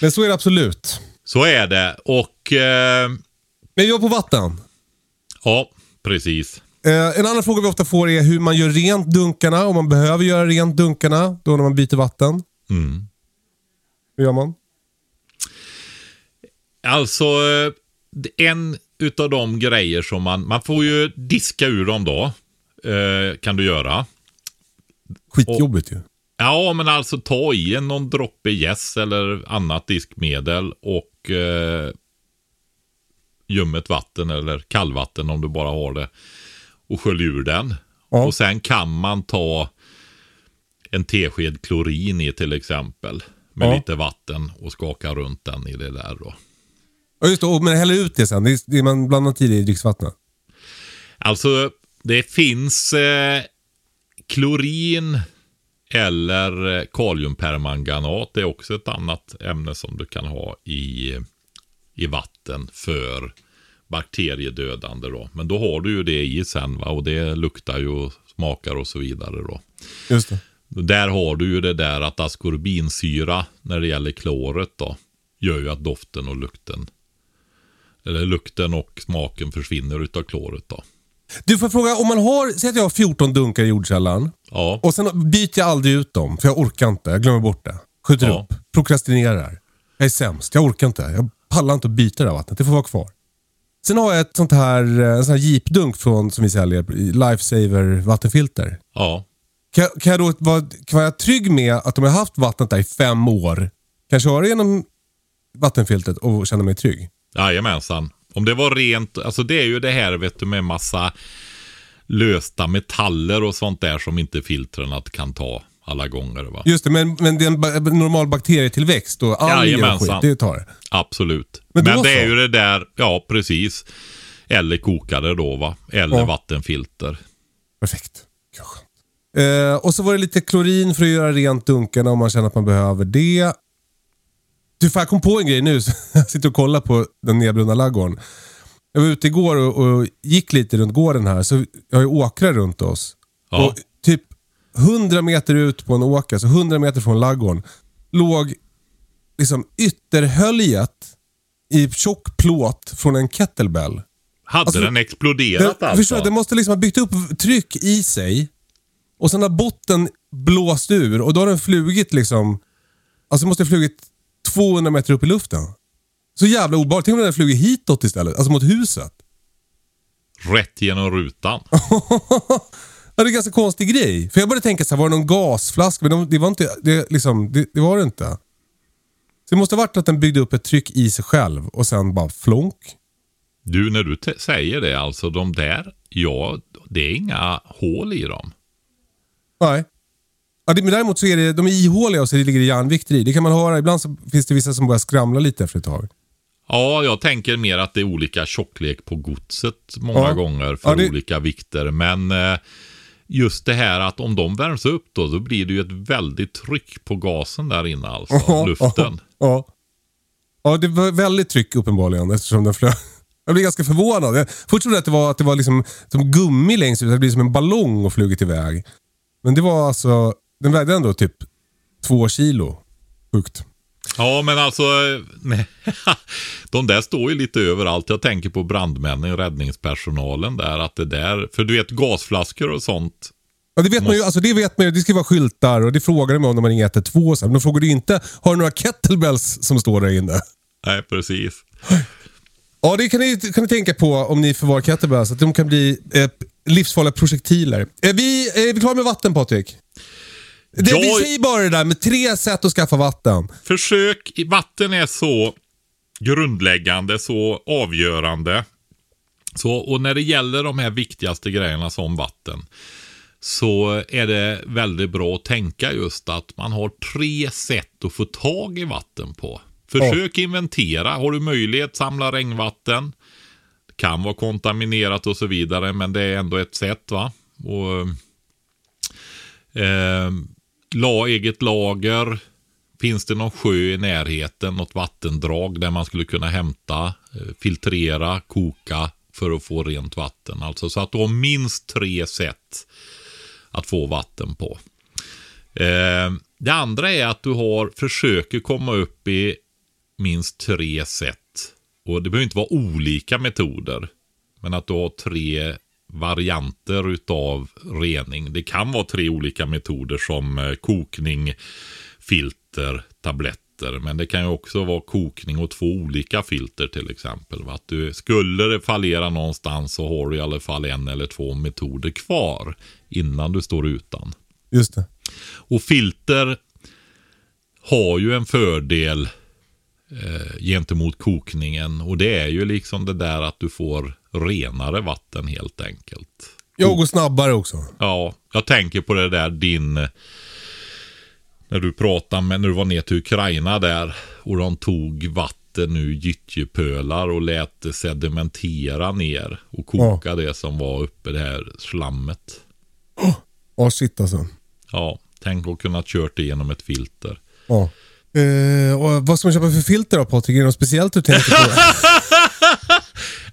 A: Men så är det absolut.
B: Så är det. Och eh,
A: Men jag på vatten.
B: ja, precis.
A: Eh, en annan fråga vi ofta får är hur man gör rent dunkarna. Om man behöver göra rent dunkarna då när man byter vatten.
B: Mm.
A: Hur gör man?
B: Alltså, eh, en utav de grejer som man, man får ju diska ur dem då. Eh, kan du göra.
A: Skitjobbigt ju.
B: Ja, men alltså ta i en någon droppe gäss eller annat diskmedel och eh, ljummet vatten eller kallvatten om du bara har det. Och skölj ur den.
A: Ja.
B: Och sen kan man ta en tesked klorin i till exempel. Med
A: Ja.
B: lite vatten och skaka runt den i det där då.
A: Ja just det, och- men häller ut det sen. Det är, det är man blandar det i dricksvattnet.
B: Alltså, det finns eh, klorin eller eh, kaliumpermanganat. Det är också ett annat ämne som du kan ha i, i vatten för bakteriedödande. Då. Men då har du ju det i sen va? och det luktar ju och smakar och så vidare. Då.
A: Just det.
B: Där har du ju det där att askorbinsyra när det gäller kloret då gör ju att doften och lukten eller lukten och smaken försvinner utav kloret då.
A: Du får fråga, om man har, säg att jag har 14 dunkar i jordkällan.
B: Ja.
A: Och sen byter jag aldrig ut dem, för jag orkar inte. Jag glömmer bort det. Skjuter
B: Ja.
A: upp. Prokrastinerar. Jag är sämst. Jag orkar inte. Jag pallar inte att byta det här vattnet. Det får vara kvar. Sen har jag ett sånt här, eh, en sån här jeepdunk från, som vi säljer, Lifesaver vattenfilter.
B: Ja.
A: Kan, kan, jag då vara, kan jag vara trygg med att om jag har haft vattnet där i fem år, kan jag köra genom vattenfiltret och känna mig trygg?
B: Jajamensan. Om det var rent, alltså det är ju det här vet du med massa lösta metaller och sånt där som inte filtren kan ta alla gånger va.
A: Just det, men, men det är en normal bakterietillväxt och alger och skit, det tar det.
B: Absolut.
A: Men
B: Men, det är
A: så.
B: ju det där, ja precis. Eller kokare då va. Eller
A: Ja.
B: vattenfilter.
A: Perfekt. Eh, och så var det lite klorin för att göra rent dunkarna om man känner att man behöver det. Du, fan, jag kom på en grej nu. Jag sitter och kollar på den nedbrunna laggården. Jag var ute igår och, och gick lite runt gården här. Så jag har ju åkrar runt oss.
B: Ja.
A: Och 100 meter ut på en åker, så 100 meter från laggården, låg liksom ytterhöljet i tjock plåt från en kettlebell.
B: Hade
A: Alltså,
B: den exploderat
A: Den,
B: alltså?
A: förstår den måste liksom ha byggt upp tryck i sig och sen har botten blåst ur och då har den flugit liksom... Alltså måste ha flugit 200 meter upp i luften. Så jävla obehagligt. Tänk om den hade flugit hitåt istället, alltså mot huset.
B: Rätt genom rutan.
A: ja, det är en ganska konstig grej. För jag började tänka så här, var det någon gasflaska? Men de- det var inte det, liksom, det, det var det inte. Så det måste ha varit att den byggde upp ett tryck i sig själv och sen bara flonk.
B: Du, när du säger det, alltså de där, ja, det är inga hål i dem.
A: Nej. Ja, det, men däremot så är det, de är ihåliga och så ligger det järnvikter i. Det kan man höra. Ibland så finns det vissa som börjar skramla lite efter ett tag.
B: Ja, jag tänker mer att det är olika tjocklek på godset många
A: Ja.
B: gånger för
A: Ja, det-
B: olika vikter. Men eh, just det här att om de värms upp då, då blir det ju ett väldigt tryck på gasen där inne alltså, luften.
A: Ja. ja, det var väldigt tryck uppenbarligen eftersom den flög. Jag blev ganska förvånad. Först trodde jag att det var, att det var liksom, som gummi längst ut. Det blir som en ballong och flugit iväg. Men det var alltså, den vägde ändå typ två kilo. Sjukt.
B: Ja, men alltså, eh, nej. de där står ju lite överallt. Jag tänker på brandmännen, räddningspersonalen där, att det där, för du vet gasflaskor och sånt.
A: Ja, det vet man ju. Alltså, det vet man ju. Det ska vara skyltar och det frågar de om när man ringer 112. Men de frågar ju inte, har du några kettlebells som står där inne?
B: Nej, precis.
A: Ja, det kan ni, kan ni tänka på om ni förvarar kettlebells. Att de kan bli eh, livsfarliga projektiler. Är vi, är vi klara med vatten Patrik? Det,
B: Ja.
A: Vi säger bara det där med tre sätt att skaffa vatten.
B: Försök, vatten är så grundläggande, så avgörande. Så, och när det gäller de här viktigaste grejerna som vatten så är det väldigt bra att tänka just att man har tre sätt att få tag i vatten på. Försök inventera. Har du möjlighet, samla regnvatten. Det kan vara kontaminerat och så vidare, men det är ändå ett sätt. va? Och, eh, la eget lager. Finns det någon sjö i närheten, något vattendrag där man skulle kunna hämta, eh, filtrera, koka för att få rent vatten. Alltså så att du har minst tre sätt att få vatten på. Eh, det andra är att du har, försöker komma upp i minst tre sätt. Och det behöver inte vara olika metoder. Men att du har tre varianter utav rening. Det kan vara tre olika metoder som eh, kokning, filter, tabletter. Men det kan ju också vara kokning och två olika filter till exempel. Att du, skulle det fallera någonstans så har du i alla fall en eller två metoder kvar innan du står utan.
A: Just det.
B: Och filter har ju en fördel eh, gentemot kokningen. Och det är ju liksom det där att du får renare vatten helt enkelt.
A: Ja, och gå snabbare också.
B: Ja, jag tänker på det där din... När du pratade med, när du var ner till Ukraina där och de tog vatten ur gyttjepölar och lät det sedimentera ner och koka ja. det som var uppe det här slammet.
A: Ja, oh, shit alltså.
B: Ja, tänk att kunna kört det genom ett filter.
A: Ja. Uh, och vad ska man köpa för filter då Patrik? Är det något speciellt du tänker på?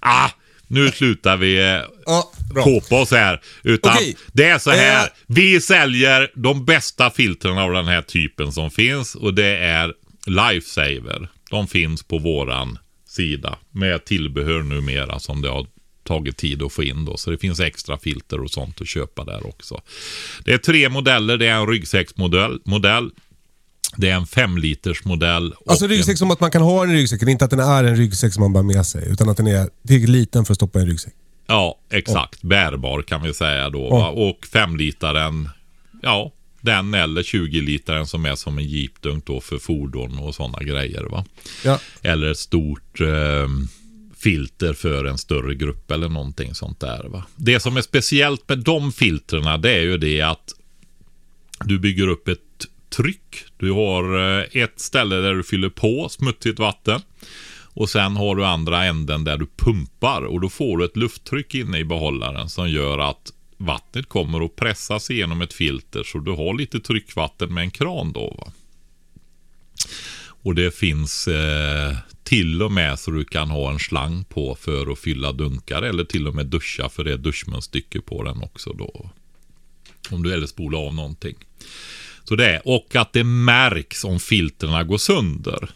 B: ah, nu slutar vi ja, kåpa oss här. Utan okay. det är så här. Uh. Vi säljer de bästa filtren av den här typen som finns. Och det är Lifesaver. De finns på våran sida. Med tillbehör numera som det har tagit tid att få in då. Så det finns extra filter och sånt att köpa där också. Det är tre modeller. Det är en ryggsäcksmodell. Modell. Det är en femliters modell.
A: Alltså ryggsäck en... som att man kan ha en ryggsäck, inte att den är en ryggsäck som man bär med sig. Utan att den är tillräckligt liten för att stoppa i en ryggsäck.
B: Ja, exakt. Ja. Bärbar kan vi säga då. Ja. Och femlitaren, ja, den eller 20-litaren som är som en jeepdunk då för fordon och sådana grejer. va.
A: Ja.
B: Eller ett stort eh, filter för en större grupp eller någonting sånt där. Va? Det som är speciellt med de filtrerna det är ju det att du bygger upp ett tryck. Du har eh, ett ställe där du fyller på smutsigt vatten. Och sen har du andra änden där du pumpar och då får du ett lufttryck inne i behållaren som gör att vattnet kommer att pressas igenom ett filter så du har lite tryckvatten med en kran då. Va? Och det finns eh, till och med så du kan ha en slang på för att fylla dunkar eller till och med duscha för det är duschmunstycke på den också då. Om du eller spolar av någonting. Så det och att det märks om filtrerna går sönder.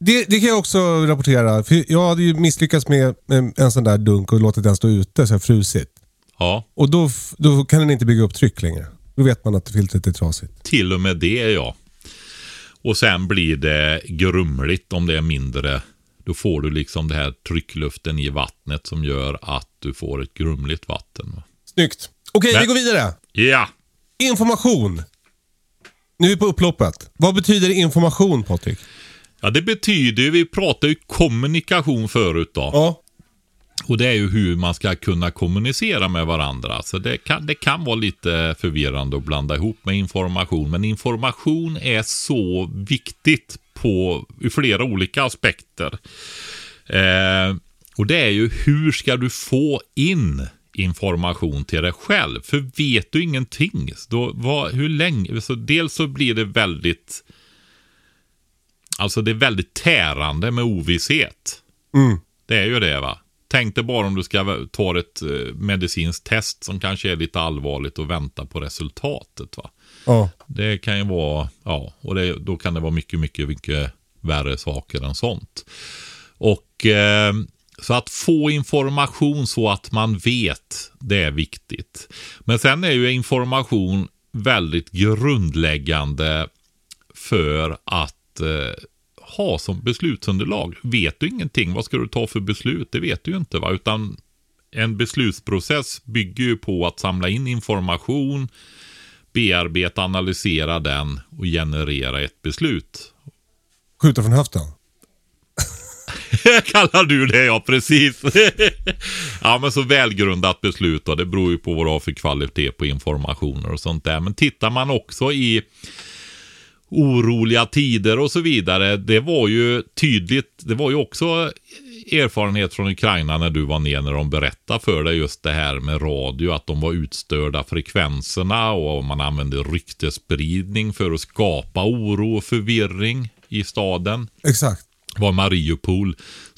A: Det, det, kan jag också rapportera. För jag hade ju misslyckats med en sån där dunk och låtit den stå ute så jag frusit.
B: Ja.
A: Och då, då kan den inte bygga upp tryck längre. Då vet man att filtret är trasigt.
B: Till och med det ja. Och sen blir det grumligt om det är mindre. Då får du liksom det här tryckluften i vattnet som gör att du får ett grumligt vatten.
A: Snyggt. Okej, Men, vi går vidare.
B: Ja.
A: Information. Nu är vi på upploppet. Vad betyder information Patrik?
B: Ja, det betyder, vi pratade ju kommunikation förut då.
A: Ja.
B: Och det är ju hur man ska kunna kommunicera med varandra. Så det kan, det kan vara lite förvirrande att blanda ihop med information. Men information är så viktigt på, i flera olika aspekter. Eh, och det är ju hur ska du få in information till dig själv. För vet du ingenting, då, vad, hur länge, så dels så blir det väldigt, alltså det är väldigt tärande med ovisshet.
A: Mm.
B: Det är ju det va. Tänk dig bara om du ska ta ett eh, medicinskt test som kanske är lite allvarligt och vänta på resultatet. va.
A: Ja.
B: Det kan ju vara, ja, och det, då kan det vara mycket, mycket, mycket värre saker än sånt. Och eh, så att få information så att man vet, det är viktigt. Men sen är ju information väldigt grundläggande för att eh, ha som beslutsunderlag. Vet du ingenting, vad ska du ta för beslut? Det vet du ju inte va, utan en beslutsprocess bygger ju på att samla in information, bearbeta, analysera den och generera ett beslut.
A: Skjuta från höften?
B: Kallar du det ja, precis. ja men så välgrundat beslut då. Det beror ju på vad du har för kvalitet på informationer och sånt där. Men tittar man också i oroliga tider och så vidare. Det var ju tydligt. Det var ju också erfarenhet från Ukraina när du var ner när de berättade för dig just det här med radio, att de var utstörda frekvenserna och man använde ryktesspridning för att skapa oro och förvirring i staden.
A: Exakt.
B: Var Mariupol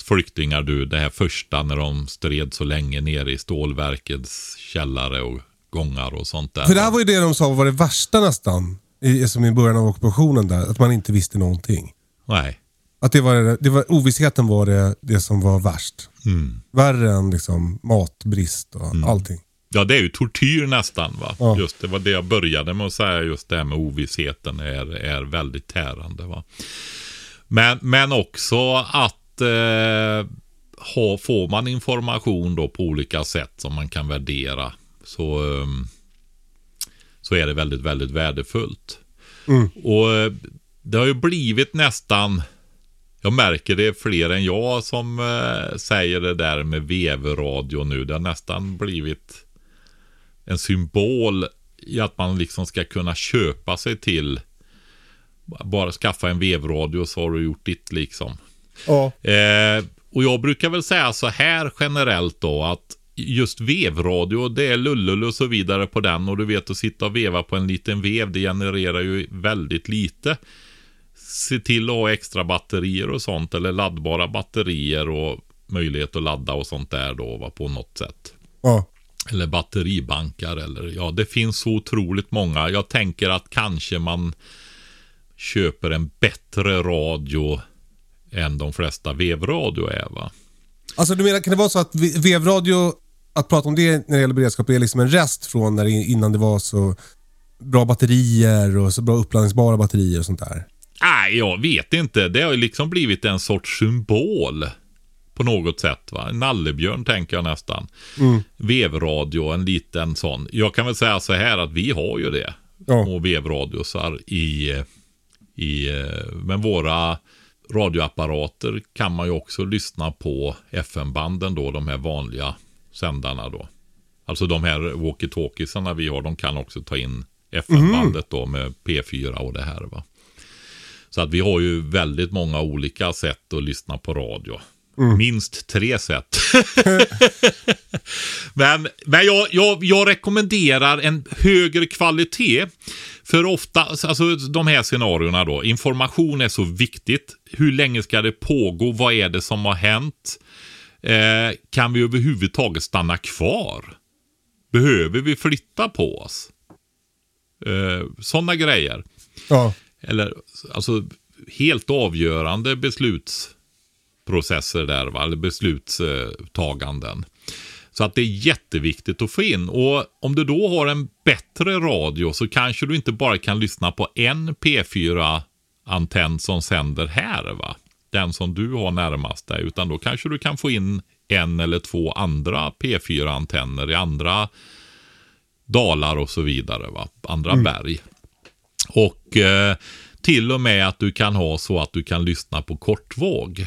B: flyktingar du, det här första när de stred så länge nere i stålverkets källare och gångar och sånt där.
A: För det här var ju det de sa var det värsta nästan. I, som i början av ockupationen där. Att man inte visste någonting.
B: Nej.
A: Att det var, det var, ovissheten var det, det som var värst.
B: Mm.
A: Värre än liksom matbrist och allting.
B: Ja, det är ju tortyr nästan. va.
A: Ja.
B: Just det var det jag började med att säga. Just det här med ovissheten är, är väldigt tärande. va. Men, men också att eh, ha, får man information då på olika sätt som man kan värdera. Så, eh, så är det väldigt, väldigt värdefullt. Och eh, det har ju blivit nästan jag märker det fler än jag som eh, säger det där med vevradio nu. Det har nästan blivit en symbol i att man liksom ska kunna köpa sig till bara skaffa en vevradio så har du gjort ditt liksom.
A: Ja.
B: Eh, och jag brukar väl säga så här generellt då att just vevradio, det är lullull och så vidare på den och du vet att sitta och veva på en liten vev, det genererar ju väldigt lite. Se till att ha extra batterier och sånt eller laddbara batterier och möjlighet att ladda och sånt där då va, på något sätt.
A: Ja.
B: Eller batteribankar eller ja, det finns så otroligt många. Jag tänker att kanske man köper en bättre radio än de flesta vevradio är va.
A: Alltså du menar, kan det vara så att ve- vevradio, att prata om det när det gäller beredskap är liksom en rest från när det, innan det var så bra batterier och så bra uppladdningsbara batterier och sånt där?
B: Nej, jag vet inte. Det har ju liksom blivit en sorts symbol. På något sätt. Va? Nallebjörn tänker jag nästan. Vevradio, en liten sån. Jag kan väl säga så här att vi har ju det.
A: Ja.
B: Små vevradiosar i, i... Men våra radioapparater kan man ju också lyssna på FM-banden då. De här vanliga sändarna då. Alltså de här walkie-talkiesarna vi har. De kan också ta in FM-bandet då med P4 och det här va. Så att vi har ju väldigt många olika sätt att lyssna på radio. Minst tre sätt. men men jag, jag, jag rekommenderar en högre kvalitet. För ofta, alltså de här scenarierna då. Information är så viktigt. Hur länge ska det pågå? Vad är det som har hänt? Eh, kan vi överhuvudtaget stanna kvar? Behöver vi flytta på oss? Eh, Sådana grejer.
A: Ja.
B: Eller alltså helt avgörande beslutsprocesser där, va? eller beslutstaganden. Så att det är jätteviktigt att få in. Och om du då har en bättre radio så kanske du inte bara kan lyssna på en P4-antenn som sänder här. va? Den som du har närmast dig. Utan då kanske du kan få in en eller två andra P4-antenner i andra dalar och så vidare. Va? Andra berg. Och eh, till och med att du kan ha så att du kan lyssna på kortvåg.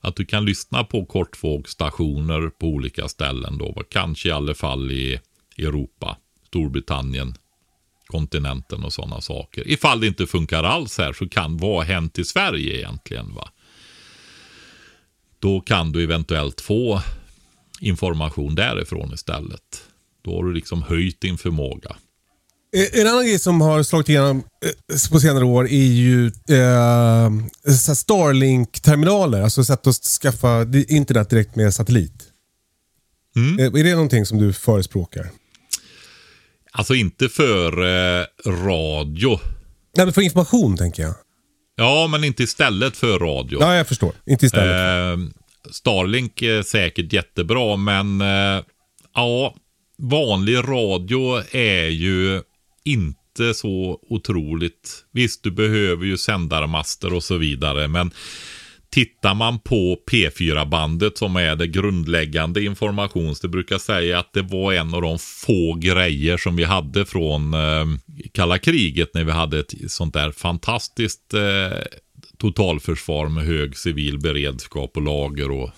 B: Att du kan lyssna på kortvågstationer på olika ställen då. Kanske i alla fall i Europa, Storbritannien, kontinenten och sådana saker. Ifall det inte funkar alls här så kan vad har hänt i Sverige egentligen? va? Då kan du eventuellt få information därifrån istället. Då har du liksom höjt din förmåga.
A: Eh, En annan grej som har slagit igenom eh, på senare år är ju eh, Starlink-terminaler. Alltså sätt att skaffa internet direkt med satellit.
B: Mm.
A: Eh, Är det någonting som du förespråkar?
B: Alltså inte för eh, radio.
A: Nej, men för information tänker jag.
B: Ja, men inte istället för radio.
A: Ja, jag förstår. Inte istället.
B: Eh, Starlink är säkert jättebra, men eh, ja, vanlig radio är ju inte så otroligt. Visst, du behöver ju sändarmaster och så vidare, men tittar man på P4-bandet som är det grundläggande informations, det brukar säga att det var en av de få grejer som vi hade från eh, kalla kriget när vi hade ett sånt där fantastiskt eh, totalförsvar med hög civil beredskap och lager och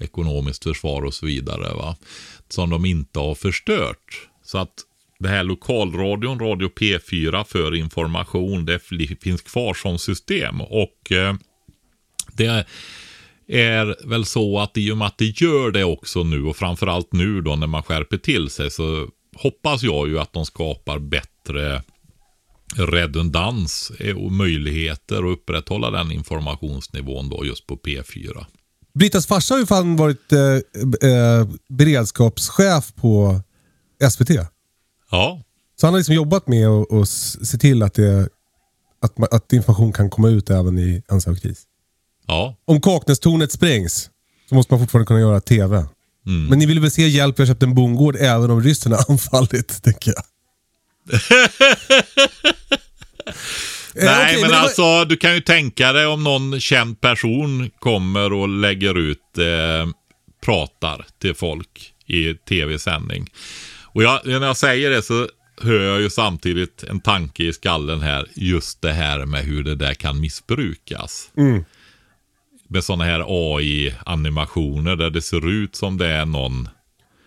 B: ekonomiskt försvar och så vidare. Va? Som de inte har förstört. Så att det här lokalradion, Radio P4 för information, det finns kvar som system. Och eh, det är väl så att i och med att det gör det också nu och framförallt nu då när man skärper till sig så hoppas jag ju att de skapar bättre redundans eh, och möjligheter att upprätthålla den informationsnivån då just på P4.
A: Brittas farsa har ju fan varit eh, eh, beredskapschef på SVT.
B: Ja,
A: Så han har liksom jobbat med att se till att, det, att, att information kan komma ut även i händelse av kris.
B: ja,
A: Om Kaknästornet sprängs så måste man fortfarande kunna göra TV. Men ni vill väl se hjälp, har köpt en bondgård även om ryssen har anfallit, tänker jag. Eh,
B: Nej,
A: okej,
B: men,
A: var-
B: alltså du kan ju tänka dig om någon känd person kommer och lägger ut, eh, pratar till folk i tv-sändning. Och jag, när jag säger det så hör jag ju samtidigt en tanke i skallen här. Just det här med hur det där kan missbrukas. Med sådana här AI-animationer där det ser ut som det är någon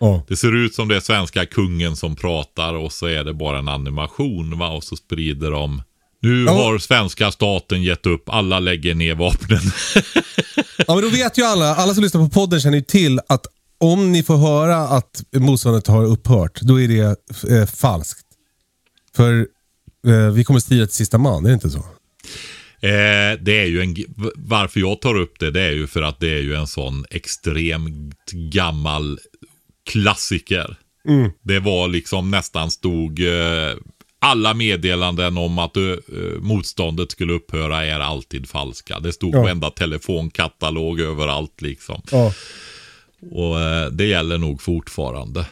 A: Ja.
B: det ser ut som det är svenska kungen som pratar och så är det bara en animation va? Och så sprider de nu
A: Ja.
B: har svenska staten gett upp, alla lägger ner vapnen.
A: Ja, men då vet ju alla, alla som lyssnar på podden känner ju till att om ni får höra att motståndet har upphört, då är det eh, falskt. För eh, vi kommer strida till sista man, är det inte så?
B: eh, det är ju en, varför jag tar upp det, det är ju för att det är ju en sån extremt gammal klassiker. Det var liksom nästan stod eh, alla meddelanden om att eh, motståndet skulle upphöra är alltid falska. Det stod
A: Ja.
B: på enda telefonkatalog överallt liksom.
A: Ja.
B: Och eh, det gäller nog fortfarande.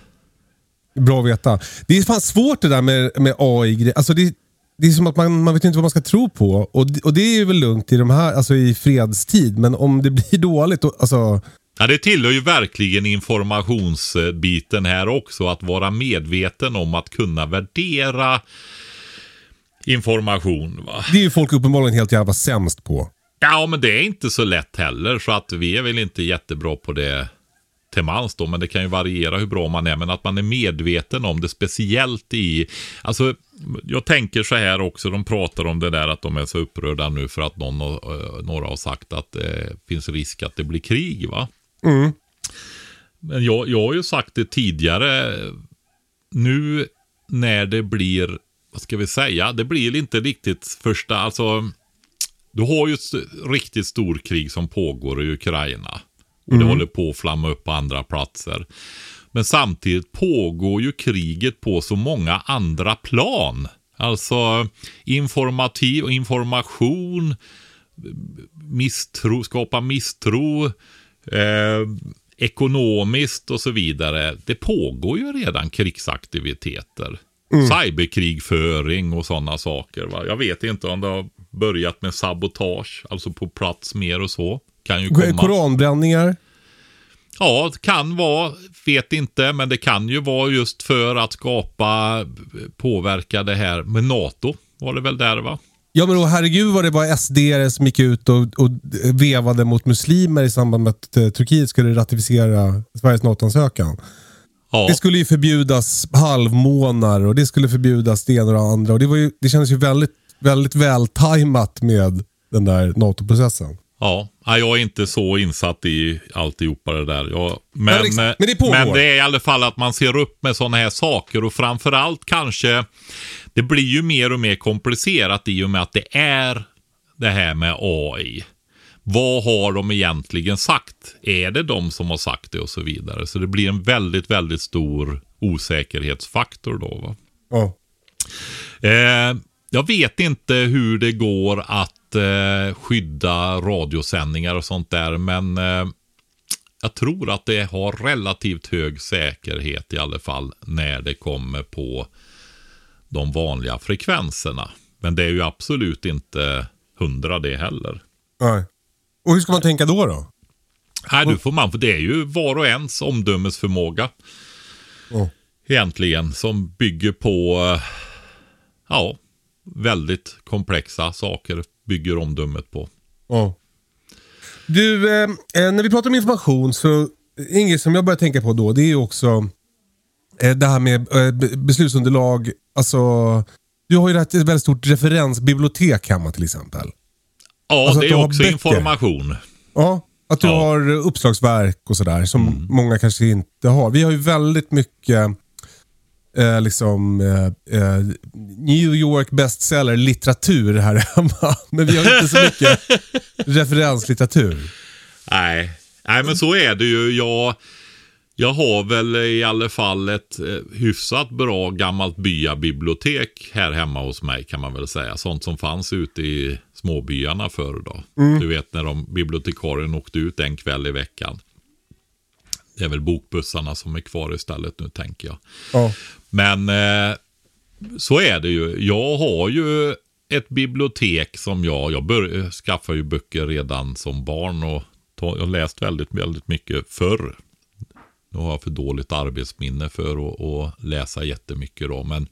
A: Bra att veta. Det är fan svårt det där med, med AI. Alltså det, det är som att man, man vet inte vad man ska tro på. Och, det- och det är väl lugnt i, de här, alltså i fredstid, men om det blir dåligt, då, alltså,
B: Ja, det tillhör ju verkligen informationsbiten här också. Att vara medveten om att kunna värdera information. Va?
A: det är ju folk uppenbarligen helt jävla sämst på.
B: Ja, men det är inte så lätt heller. Så att vi är väl inte jättebra på det till mans då. Men det kan ju variera hur bra man är. Men att man är medveten om det. Speciellt i... Alltså, jag tänker så här också. De pratar om det där att de är så upprörda nu för att någon, eh, några har sagt att det finns risk att det blir krig. va? Men jag, jag har ju sagt det tidigare. Nu när det blir, vad ska vi säga, det blir inte riktigt första, alltså. Du har ju ett riktigt storkrig som pågår i Ukraina. Och det håller på att flamma upp på andra platser. Men samtidigt pågår ju kriget på så många andra plan. Alltså informativ och information, misstro, skapa misstro, eh, ekonomiskt och så vidare. Det pågår ju redan krigsaktiviteter. Cyberkrigföring och sådana saker. Va? Jag vet inte om det har börjat med sabotage, alltså på plats mer och så. Kan ju komma.
A: Koranbränningar.
B: Ja, det kan vara, vet inte, men det kan ju vara just för att skapa, påverka det här med NATO. Var det väl där va?
A: Ja men då, herregud vad det var SD som gick ut och, och vevade mot muslimer i samband med att eh, Turkiet skulle ratificera Sveriges NATO-ansökan.
B: Ja,
A: Det skulle ju förbjudas halvmånar och det skulle förbjudas det ena och det andra. Och det, var ju, det kändes ju väldigt, väldigt vältajmat med den där NATO-processen.
B: Ja. Ja, jag är inte så insatt i alltihopa det där. Jag, men,
A: Ja, liksom, men det
B: men det är i alla fall att man ser upp med sådana här saker och framförallt kanske det blir ju mer och mer komplicerat i och med att det är det här med AI. Vad har de egentligen sagt? Är det de som har sagt det och så vidare? Så det blir en väldigt, väldigt stor osäkerhetsfaktor då. Va?
A: Ja.
B: Eh, jag vet inte hur det går att eh, skydda radiosändningar och sånt där, men eh, jag tror att det har relativt hög säkerhet i alla fall när det kommer på de vanliga frekvenserna. Men det är ju absolut inte hundra det heller.
A: Nej. Och hur ska man tänka då? då?
B: Nej, du får man, för det är ju var och ens omdömesförmåga.
A: Ja.
B: Egentligen, som bygger på, eh, ja, väldigt komplexa saker bygger omdömet på.
A: Ja. Du, eh, eh, när vi pratar om information så en grej som jag börjar tänka på då det är ju också eh, det här med eh, be- beslutsunderlag. Alltså, du har ju ett väldigt stort referensbibliotek hemma till exempel.
B: Ja,
A: Alltså
B: det är också
A: böcker.
B: information.
A: Ja. Att du
B: Ja.
A: har uppslagsverk och sådär som
B: Mm.
A: många kanske inte har. Vi har ju väldigt mycket eh, liksom, eh, eh, New York bestseller litteratur här hemma. Men vi har inte så mycket referenslitteratur.
B: Nej. Nej, men så är det ju. Jag, jag har väl i alla fall ett eh, hyfsat bra gammalt byabibliotek här hemma hos mig kan man väl säga. Sånt som fanns ute i småbyarna förr då. Du vet när de bibliotekarien åkte ut en kväll i veckan. Det är väl bokbussarna som är kvar istället nu tänker jag.
A: Ja.
B: Men eh, så är det ju. Jag har ju ett bibliotek som jag, jag bör, skaffade ju böcker redan som barn och jag har läst väldigt, väldigt mycket förr. Nu har jag för dåligt arbetsminne för att, att läsa jättemycket då, men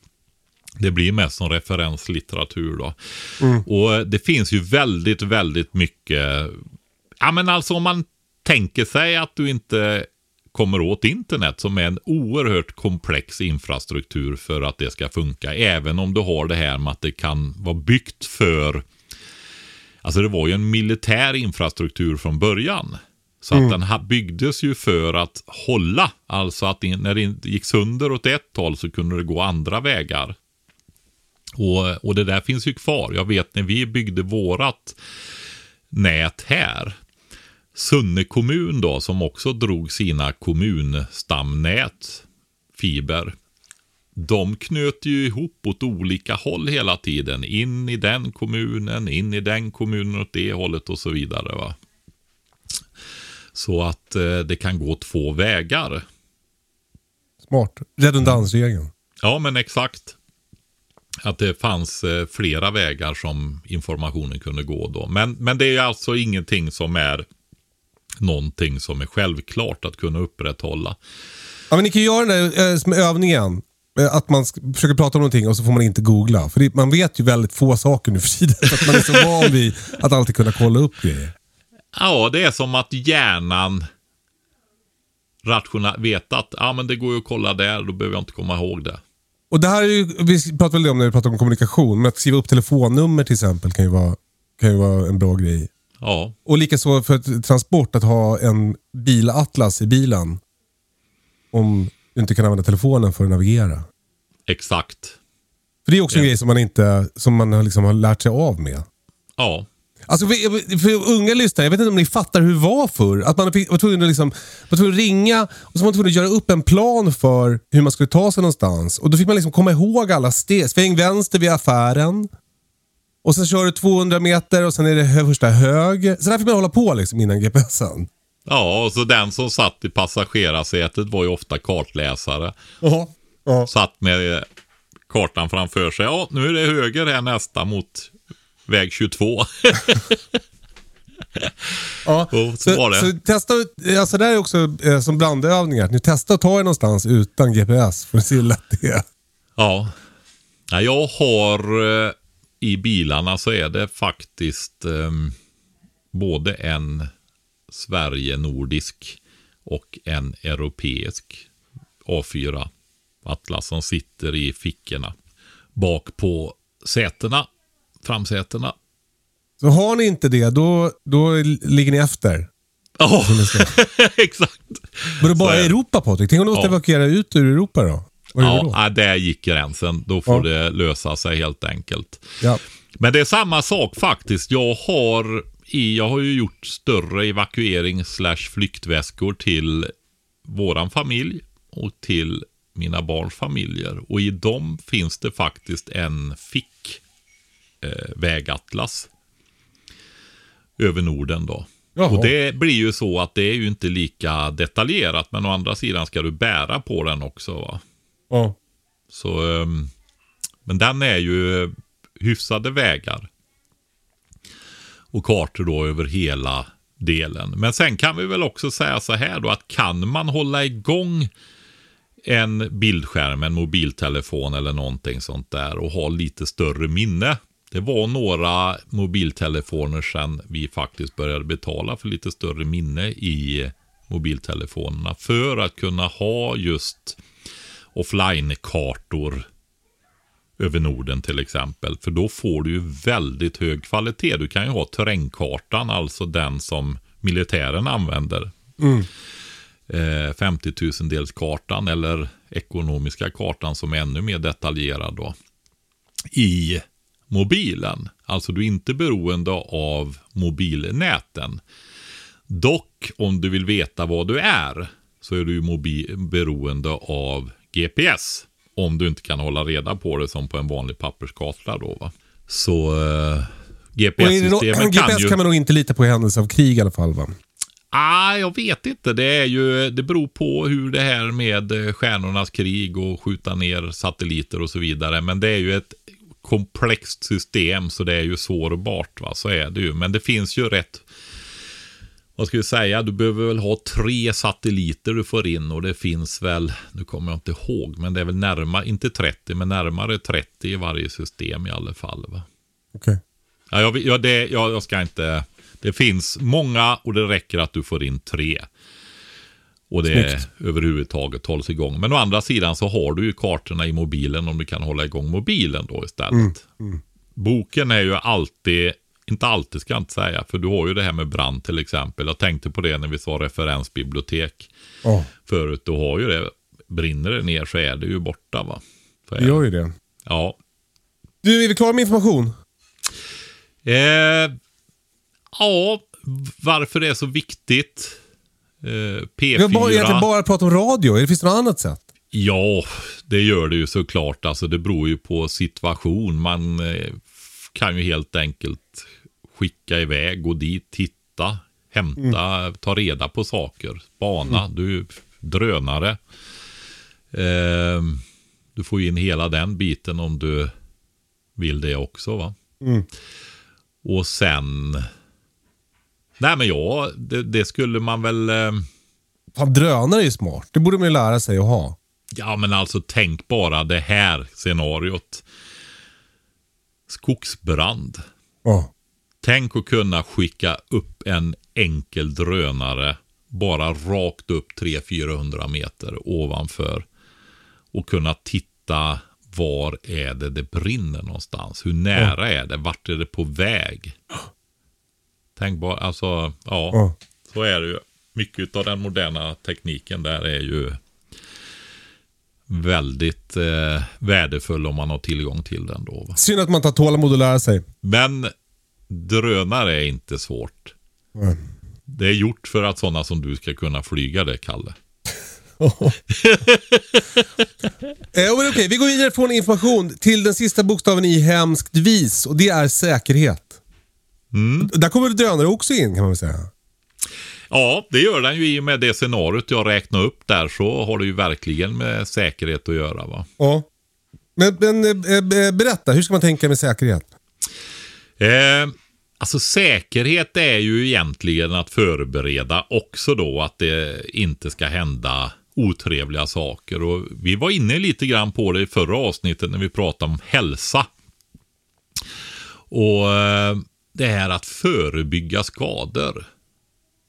B: det blir mest som referenslitteratur då. Och det finns ju väldigt, väldigt mycket. Ja men alltså om man tänker sig att du inte kommer åt internet som är en oerhört komplex infrastruktur för att det ska funka. Även om du har det här med att det kan vara byggt för Alltså det var ju en militär infrastruktur från början. Så att den byggdes ju för att hålla. Alltså att när det gick sönder åt ett håll så kunde det gå andra vägar. Och, och det där finns ju kvar. Jag vet när vi byggde vårat nät här. Sunne kommun då som också drog sina kommunstamnät fiber. De knöt ju ihop åt olika håll hela tiden. In i den kommunen, in i den kommunen åt det hållet och så vidare. va. Så att eh, det kan gå två vägar.
A: Smart. Redundansregeln.
B: Ja, men exakt. Att det fanns eh, flera vägar som informationen kunde gå då. Men, men det är alltså ingenting som är någonting som är självklart att kunna upprätthålla.
A: Ja, men ni kan ju göra den där eh, övningen. Eh, Att man försöker prata om någonting och så får man inte googla. För det, man vet ju väldigt få saker nu för tiden. För att man är så van vid att alltid kunna kolla upp grejer.
B: Ja, det är som att hjärnan rationellt vet att ja, men det går ju att kolla där, då behöver jag inte komma ihåg det.
A: Och det här är ju, vi pratade väl om när vi pratade om kommunikation, men att skriva upp telefonnummer till exempel kan ju vara, kan ju vara en bra grej.
B: Ja,
A: Och likaså för transport att ha en bilatlas i bilen. Om du inte kan använda telefonen för att navigera.
B: exakt.
A: För det är också en
B: Ja.
A: grej som man, inte, som man har liksom har lärt sig av med.
B: Ja,
A: Alltså för, för unga lyssnare, jag vet inte om ni fattar hur det var förr. Att man fick- var tvungen att, liksom, var tvungen att ringa och så var man tvungen att göra upp en plan för hur man skulle ta sig någonstans. Och Då fick man liksom komma ihåg alla steg. Sväng vänster vid affären. Och sen kör du 200 meter och sen är det första hög. Så där fick man hålla på liksom innan GPSen.
B: ja och så den som satt i passagerarsätet var ju ofta kartläsare.
A: Jaha. Ja.
B: Satt med kartan framför sig. Ja, nu är det höger här nästa mot väg 22.
A: Ja.
B: Så var det.
A: Så testa, alltså det här är också eh, som brandövningar. Ni testar att ta er någonstans utan GPS för att se hur lätt det är.
B: Ja. ja jag har eh, i bilarna så är det faktiskt eh, både en Sverige-nordisk och en europeisk A4 Atlas som sitter i fickorna bak på sätena, framsätena.
A: Så har ni inte det, då, då ligger ni efter.
B: Ja, exakt.
A: Men det bara. Europa Patrik. Tänk om du måste
B: Ja.
A: evakuera ut ur Europa då? Vad
B: Ja,
A: då?
B: ja, där gick gränsen. Då får
A: Ja.
B: det lösa sig helt enkelt.
A: Ja.
B: Men det är samma sak faktiskt. Jag har, i, jag har ju gjort större evakuering slash flyktväskor till våran familj och till mina barns familjer. Och i dem finns det faktiskt en fick eh, vägatlas över Norden då.
A: Jaha.
B: Och det blir ju så att det är ju inte lika detaljerat. Men å andra sidan ska du bära på den också. Va?
A: Ja.
B: Så, ehm, men den är ju eh, hyfsade vägar. Och kartor då över hela delen. Men sen kan vi väl också säga så här då att kan man hålla igång en bildskärm, en mobiltelefon eller någonting sånt där och ha lite större minne. Det var några mobiltelefoner sedan vi faktiskt började betala för lite större minne i mobiltelefonerna. För att kunna ha just offline-kartor över Norden till exempel. För då får du ju väldigt hög kvalitet. Du kan ju ha terrängkartan, alltså den som militären använder. Eh, 50 000 dels kartan eller ekonomiska kartan som är ännu mer detaljerad då. I mobilen. Alltså du är inte beroende av mobilnäten. Dock om du vill veta vad du är så är du ju beroende av GPS. Om du inte kan hålla reda på det som på en vanlig papperskarta då va. Så eh, GPS-systemen kan
A: GPS
B: ju...
A: kan man nog inte lita på i händelse av krig i alla fall va?
B: Ah, jag vet inte. Det, är ju, det beror på hur det här med eh, stjärnornas krig och skjuta ner satelliter och så vidare. Men det är ju ett komplext system så det är ju sårbart. Va? Så är det ju. Men det finns ju rätt vad ska vi säga, du behöver väl ha tre satelliter du får in och det finns väl, nu kommer jag inte ihåg, men det är väl närmare, inte 30, men närmare 30 i varje system i alla fall.
A: Okej.
B: Ja, jag, ja, det, ja, jag ska inte, det finns många och det räcker att du får in tre. Och det
A: Snyggt.
B: överhuvudtaget hålls igång. Men å andra sidan så har du ju kartorna i mobilen om du kan hålla igång mobilen då istället. Boken är ju alltid, inte alltid ska jag inte säga, för du har ju det här med brand till exempel. Jag tänkte på det när vi sa referensbibliotek
A: Ja,
B: förut. Du har ju det, brinner det ner så är det ju borta va. Så är
A: det gör ju det.
B: Ja.
A: Du, är vi klara med information?
B: Eh, ja, varför det är så viktigt. Eh,
A: Vi har bara, egentligen
B: P4.
A: bara pratat om radio. Eller finns det något annat sätt?
B: Ja, det gör det ju såklart. Alltså det beror ju på situation. Man eh, kan ju helt enkelt skicka iväg, gå dit, titta, hämta, ta reda på saker, spana. Du är ju drönare. Eh, du får in hela den biten om du vill det också va. Och sen... Nej men ja, det, det skulle man väl... Eh,
A: Fan, drönare är ju smart. Det borde man ju lära sig att ha.
B: Ja, men alltså tänk bara det här scenariot. Skogsbrand.
A: Ja.
B: Tänk att kunna skicka upp en enkel drönare bara rakt upp 300-400 meter ovanför. Och kunna titta var är det det brinner någonstans? Hur nära är det? Vart är det på väg? Tänk bara, alltså, ja,
A: Ja.
B: så är det ju. Mycket av den moderna tekniken där är ju väldigt eh, värdefull om man har tillgång till den då. Va?
A: Synd att man tar tålamod att lära sig.
B: Men drönare är inte svårt.
A: Nej.
B: Det är gjort för att sådana som du ska kunna flyga det, Kalle.
A: Eh, okej, vi går vidare från information till den sista bokstaven i hemskt vis och det är säkerhet. Där kommer drönare också in kan man väl säga.
B: Ja, det gör den ju i och med det scenariot jag räknade upp där så har det ju verkligen med säkerhet att göra. va.
A: Ja. Men, men eh, eh, berätta, hur ska man tänka med säkerhet?
B: Eh, alltså säkerhet är ju egentligen att förbereda också då att det inte ska hända otrevliga saker. Och vi var inne lite grann på det i förra avsnittet när vi pratade om hälsa. Och eh, det här att förebygga skador.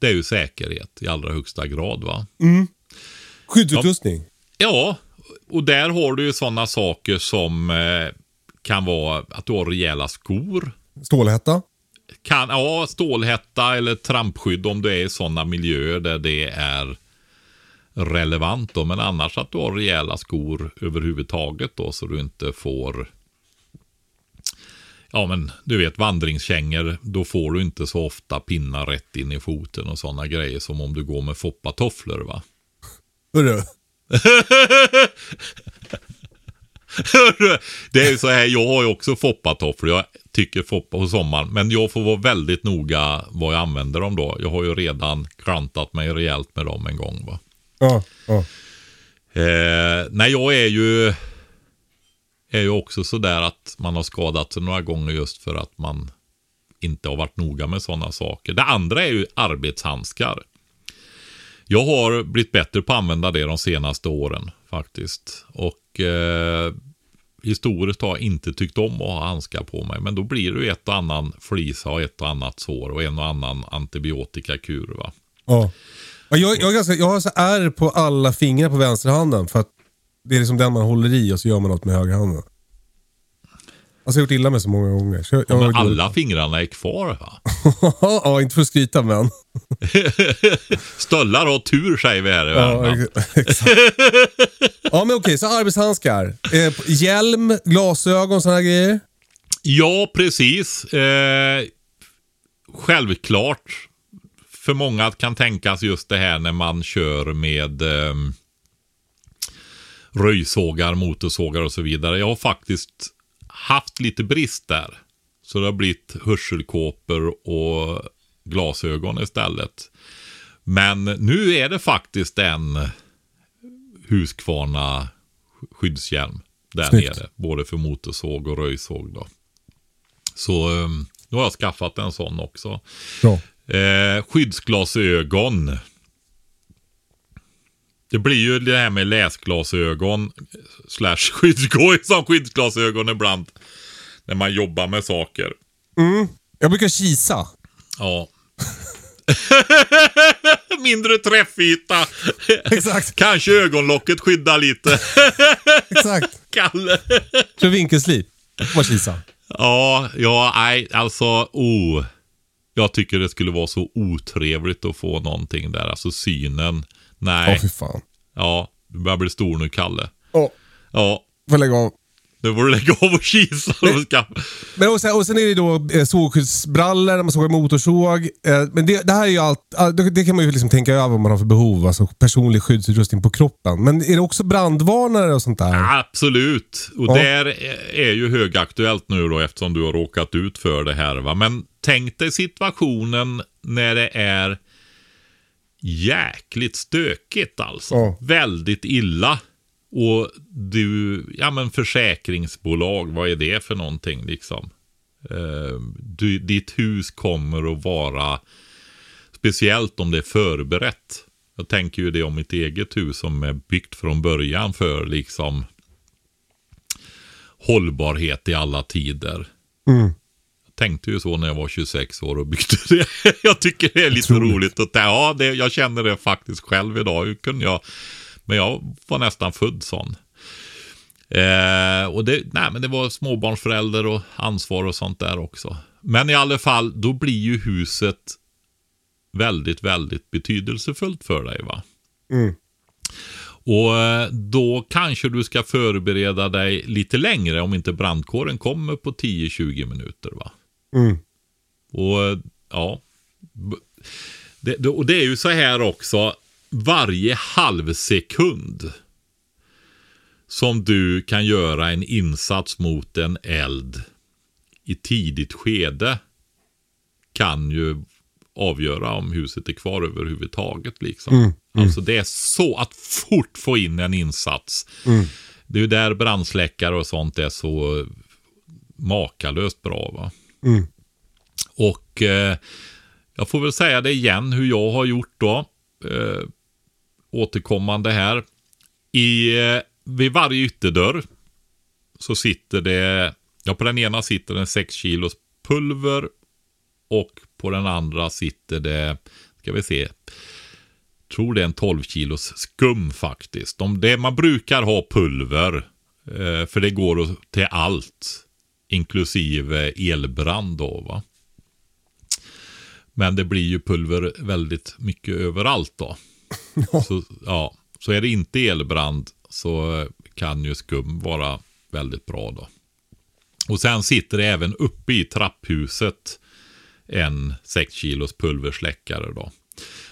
B: Det är ju säkerhet i allra högsta grad va.
A: Skyddsutrustning.
B: Ja, och där har du ju sådana saker som eh, kan vara att du har rejäla skor.
A: Stålhätta.
B: Kan, ja, stålhätta eller trampskydd om du är i sådana miljöer där det är relevant då. Men annars att du har rejäla skor överhuvudtaget då så du inte får Ja men du vet vandringskängor, då får du inte så ofta pinnar rätt in i foten och sådana grejer som om du går med foppatofflor va.
A: Hörru.
B: det är ju så här, jag har ju också foppatofflor. Jag tycker foppa på sommaren. Men jag får vara väldigt noga vad jag använder dem då. Jag har ju redan klantat mig rejält med dem en gång. Va?
A: Ja, ja.
B: Eh, nej, jag är ju, är ju också sådär att man har skadat sig några gånger just för att man inte har varit noga med sådana saker. Det andra är ju arbetshandskar. Jag har blivit bättre på att använda det de senaste åren faktiskt. Och eh, historiskt har jag inte tyckt om att ha handskar på mig. Men då blir det ju ett och annan flisa och ett och annat sår och en och annan antibiotikakur. Va?
A: ja. Jag, jag, ganska, jag har så ärr på alla fingrar på vänsterhanden för att det är liksom den man håller i och så gör man något med högerhanden. Alltså jag har gjort illa mig så många gånger. Jag, jag
B: Men alla fingrarna är kvar va?
A: ja, inte för att skryta men.
B: Stöllar har tur säger vi här i
A: Ja,
B: Värmland.
A: exakt. ja men okej, så arbetshandskar. Eh, hjälm, glasögon, sådana grejer.
B: Ja, precis. Eh, självklart. För många kan tänkas just det här när man kör med eh, röjsågar, motorsågar och så vidare. Jag har faktiskt haft lite brist där. Så det har blivit hörselkåpor och glasögon istället. Men nu är det faktiskt en Husqvarna skyddshjälm där
A: Snyggt.
B: nere. Både för motorsåg och röjsåg då. Så eh, nu har jag skaffat en sån också.
A: Bra.
B: Eh, skyddsglasögon. Det blir ju det här med läsglasögon slash skyddsgång som skyddsglasögon ibland. När man jobbar med saker.
A: Jag brukar kisa.
B: Ja. Mindre träffyta.
A: Exakt.
B: Kanske ögonlocket skyddar lite.
A: Exakt.
B: Kalle.
A: Kör vinkelslip. Bara kisa.
B: Ja, ja, nej, alltså, oh. Jag tycker det skulle vara så otrevligt att få någonting där. Alltså synen.
A: Ja,
B: Nej.
A: fy fan.
B: Ja, du börjar bli stor nu, Kalle.
A: Åh,
B: Ja,
A: får lägga av.
B: nu får du lägga av och kisa. och ska...
A: Men och sen, och sen är det då eh, sågskyddsbrallor man sågar motorsåg. Eh, men det, det här är ju allt, all- det, det kan man ju liksom tänka över vad man har för behov. Alltså personlig skyddsutrustning på kroppen. Men är det också brandvarnare och sånt där?
B: Absolut. Och
A: Ja.
B: där är ju högaktuellt nu då eftersom du har råkat ut för det här. Va? Men tänk dig situationen när det är jäkligt stökigt alltså.
A: Ja.
B: Väldigt illa. Och du, ja men försäkringsbolag, vad är det för någonting liksom? Eh, du, ditt hus kommer att vara, speciellt om det är förberett. Jag tänker ju det om mitt eget hus som är byggt från början för liksom hållbarhet i alla tider.
A: Mm.
B: Tänkte ju så när jag var 26 år och byggde det. jag tycker det är lite
A: Otroligt.
B: roligt. Att, ja, det, jag känner det faktiskt själv idag. Hur kunde jag? Men jag var nästan född sån. Eh, och det, nej, men det var småbarnsförälder och ansvar och sånt där också. Men i alla fall, då blir ju huset väldigt, väldigt betydelsefullt för dig. va?
A: Mm.
B: Och eh, då kanske du ska förbereda dig lite längre om inte brandkåren kommer på 10-20 minuter. va?
A: Mm.
B: Och eh, ja. Det, det- och det är ju så här också. Varje halv sekund som du kan göra en insats mot en eld i tidigt skede kan ju avgöra om huset är kvar överhuvudtaget. Liksom. Alltså det är så att fort få in en insats. Det är ju där brandsläckare och sånt är så makalöst bra. va.
A: Mm.
B: Och eh, jag får väl säga det igen hur jag har gjort då. Eh, återkommande här. I, eh, vid varje ytterdörr så sitter det, ja på den ena sitter det en 6 kilos pulver och på den andra sitter det, ska vi se, tror det är en 12 kilos skum faktiskt. De, det, man brukar ha pulver, eh, för det går till allt, inklusive elbrand då va. Men det blir ju pulver väldigt mycket överallt då. Så, ja, så är det inte elbrand så kan ju skum vara väldigt bra då. Och sen sitter det även uppe i trapphuset en 6 kilos pulversläckare då.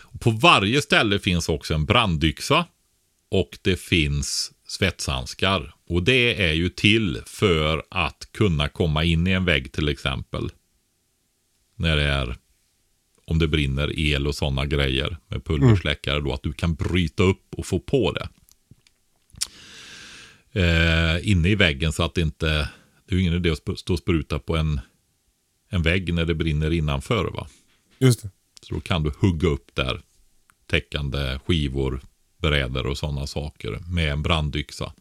B: Och på varje ställe finns också en brandyxa och det finns svetshandskar. Och det är ju till för att kunna komma in i en vägg till exempel. När det är om det brinner el och sådana grejer med pulversläckare då, att du kan bryta upp och få på det. Eh, inne i väggen så att det inte, det är ju ingen idé att stå och spruta på en, en vägg när det brinner innanför va.
A: Just det.
B: Så då kan du hugga upp där täckande skivor, brädor och sådana saker med en brandyxa.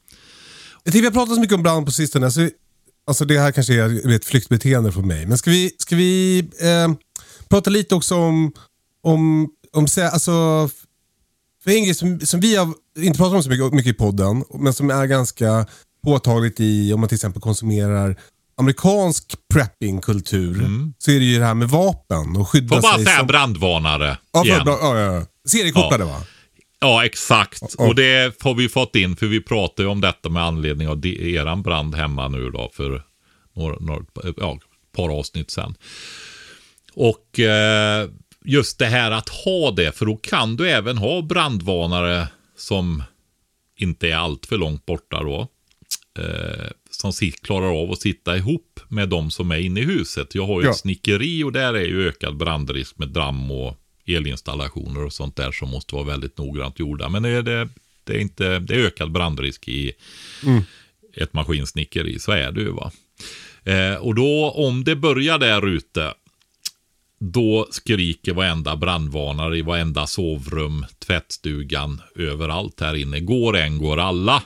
A: Jag tycker vi har pratat så mycket om brand på sistone. Så, alltså det här kanske är ett flyktbeteende från mig. Men ska vi, ska vi eh, prata lite också om, om, om alltså, för en grej som, som vi har inte pratat om så mycket, mycket i podden, men som är ganska påtagligt i om man till exempel konsumerar amerikansk prepping-kultur så är det ju det här med vapen och skydda
B: Får bara
A: sig.
B: säga
A: som...
B: brandvarnare
A: ja, för,
B: igen.
A: bra, ja, ja, ja. Seriekopplade va?
B: Ja, exakt.
A: Ja.
B: Och det har vi fått in, för vi pratade ju om detta med anledning av eran brand hemma nu då för några, några, ja, par avsnitt sedan. Och eh, just det här att ha det, för då kan du även ha brandvarnare som inte är allt för långt borta då. Eh, som klarar av att sitta ihop med de som är inne i huset. Jag har ju
A: Ja.
B: ett snickeri och där är ju ökad brandrisk med damm och elinstallationer och sånt där som måste vara väldigt noggrant gjorda. Men det är, det, det är, inte, det är ökad brandrisk i ett maskinsnickeri, så är det ju va. Eh, och då om det börjar där ute, då skriker varenda brandvarnare i varenda sovrum, tvättstugan, överallt här inne. Går en, går alla.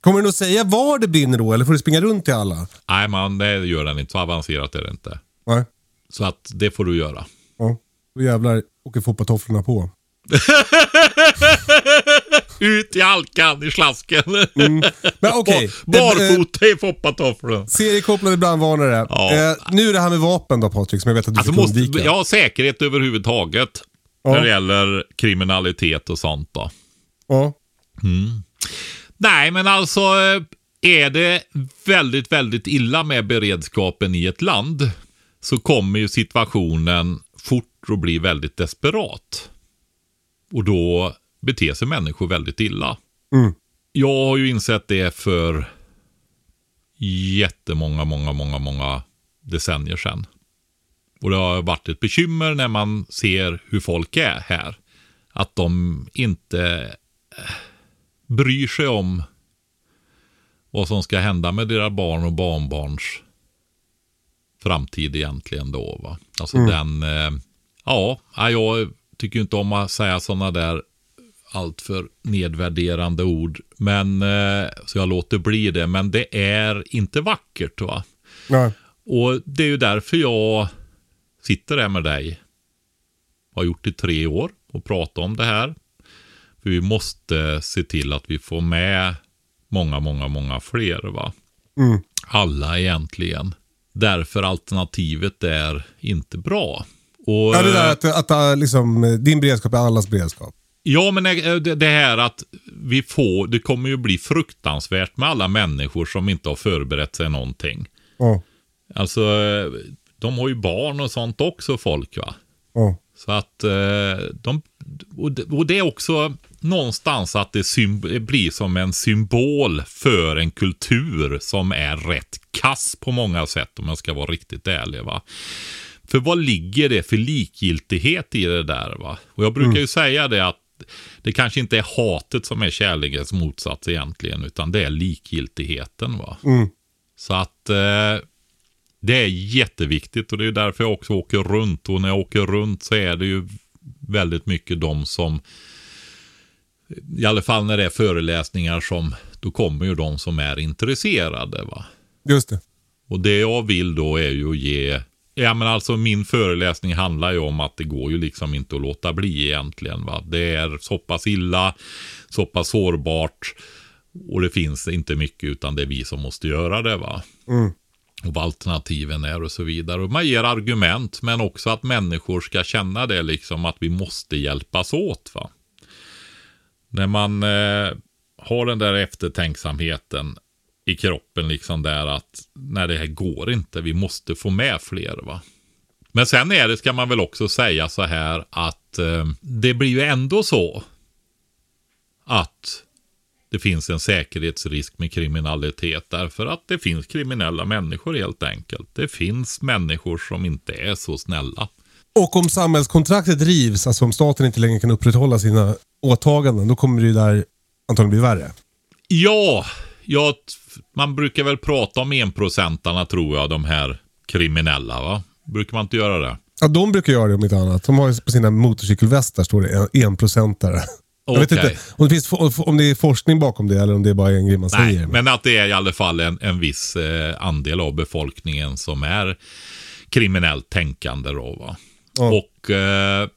A: Kommer den att säga var det brinner då eller får du springa runt till alla?
B: Nej, man, det gör den inte. Så avancerat är det inte.
A: Nej.
B: Så att det får du göra.
A: Då jävlar åker fotbolltofflorna på.
B: Ut i halkan i slasken.
A: Men okej. Eh,
B: Barfota i foppatofflor.
A: Seriekopplade brandvarnare.
B: Ja.
A: Eh, nu är det här med vapen då Patrik, som jag vet att du
B: Alltså
A: fick
B: måste,
A: undvika.
B: ja, säkerhet överhuvudtaget.
A: Ja.
B: När det gäller kriminalitet och sånt då.
A: Ja.
B: Nej, men alltså eh, är det väldigt, väldigt illa med beredskapen i ett land så kommer ju situationen fort att bli väldigt desperat. Och då beter sig människor väldigt illa.
A: Mm.
B: Jag har ju insett det för jättemånga, många, många, många decennier sedan. Och det har varit ett bekymmer när man ser hur folk är här. Att de inte eh, bryr sig om vad som ska hända med deras barn och barnbarns framtid egentligen då. Va? Alltså den, eh, ja, ja, jag tycker inte om att säga sådana där alltför nedvärderande ord. Men, eh, så jag låter bli det. Men det är inte vackert va.
A: Nej.
B: Och det är ju därför jag sitter här med dig. Har gjort i tre år och pratar om det här. För vi måste se till att vi får med många, många, många fler. va.
A: Mm.
B: Alla egentligen. Därför alternativet är inte bra. Och,
A: Ja, det där att, att, att liksom, eh, din beredskap är allas beredskap.
B: Ja, men eh, det här att vi får, det kommer ju bli fruktansvärt med alla människor som inte har förberett sig någonting.
A: Ja.
B: Alltså, eh, de har ju barn och sånt också folk va.
A: Ja.
B: Så att eh, de, och det- är också någonstans att det blir som en symbol för en kultur som är rätt kass på många sätt om jag ska vara riktigt ärlig. Va? För vad ligger det för likgiltighet i det där? Va? Och jag brukar ju säga det att det kanske inte är hatet som är kärlekens motsats egentligen, utan det är likgiltigheten. Va? Så att eh, det är jätteviktigt och det är därför jag också åker runt. Och när jag åker runt så är det ju väldigt mycket de som, i alla fall när det är föreläsningar som, då kommer ju de som är intresserade. va.
A: Just det.
B: Och det jag vill då är ju att ge, ja men alltså min föreläsning handlar ju om att det går ju liksom inte att låta bli egentligen. Va? Det är så pass illa, så pass sårbart och det finns inte mycket utan det är vi som måste göra det. va och vad alternativen är och så vidare. Och man ger argument, men också att människor ska känna det liksom att vi måste hjälpas åt. Va? När man eh, har den där eftertänksamheten i kroppen liksom där att när det här går inte, vi måste få med fler. va. Men sen är det, ska man väl också säga så här att eh, det blir ju ändå så att det finns en säkerhetsrisk med kriminalitet därför att det finns kriminella människor helt enkelt. Det finns människor som inte är så snälla.
A: Och om samhällskontraktet rivs, alltså om staten inte längre kan upprätthålla sina åtaganden, då kommer det ju där antagligen bli värre.
B: Ja, ja, man brukar väl prata om enprocentarna tror jag, de här kriminella va? Brukar man inte göra det?
A: Ja, de brukar göra det om inte annat. De har ju på sina motorcykelvästar står det en, enprocentare. Jag vet inte om det, finns, om det är forskning bakom det eller om det är bara en grej man
B: Nej,
A: säger.
B: men att det är i alla fall en, en viss eh, andel av befolkningen som är kriminellt tänkande. Då?
A: Ja.
B: Och eh,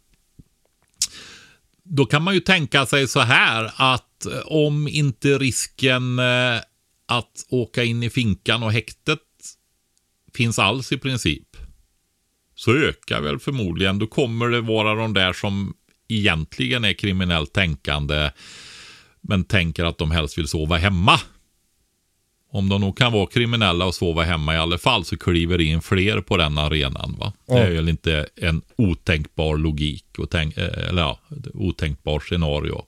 B: då kan man ju tänka sig så här att om inte risken eh, att åka in i finkan och häktet finns alls i princip, så ökar väl förmodligen, då kommer det vara de där som egentligen är kriminellt tänkande, men tänker att de helst vill sova hemma. Om de nog kan vara kriminella och sova hemma i alla fall så kliver in fler på den arenan. Va? Det är väl inte en otänkbar logik, och tänk, eh, eller ja, otänkbar scenario.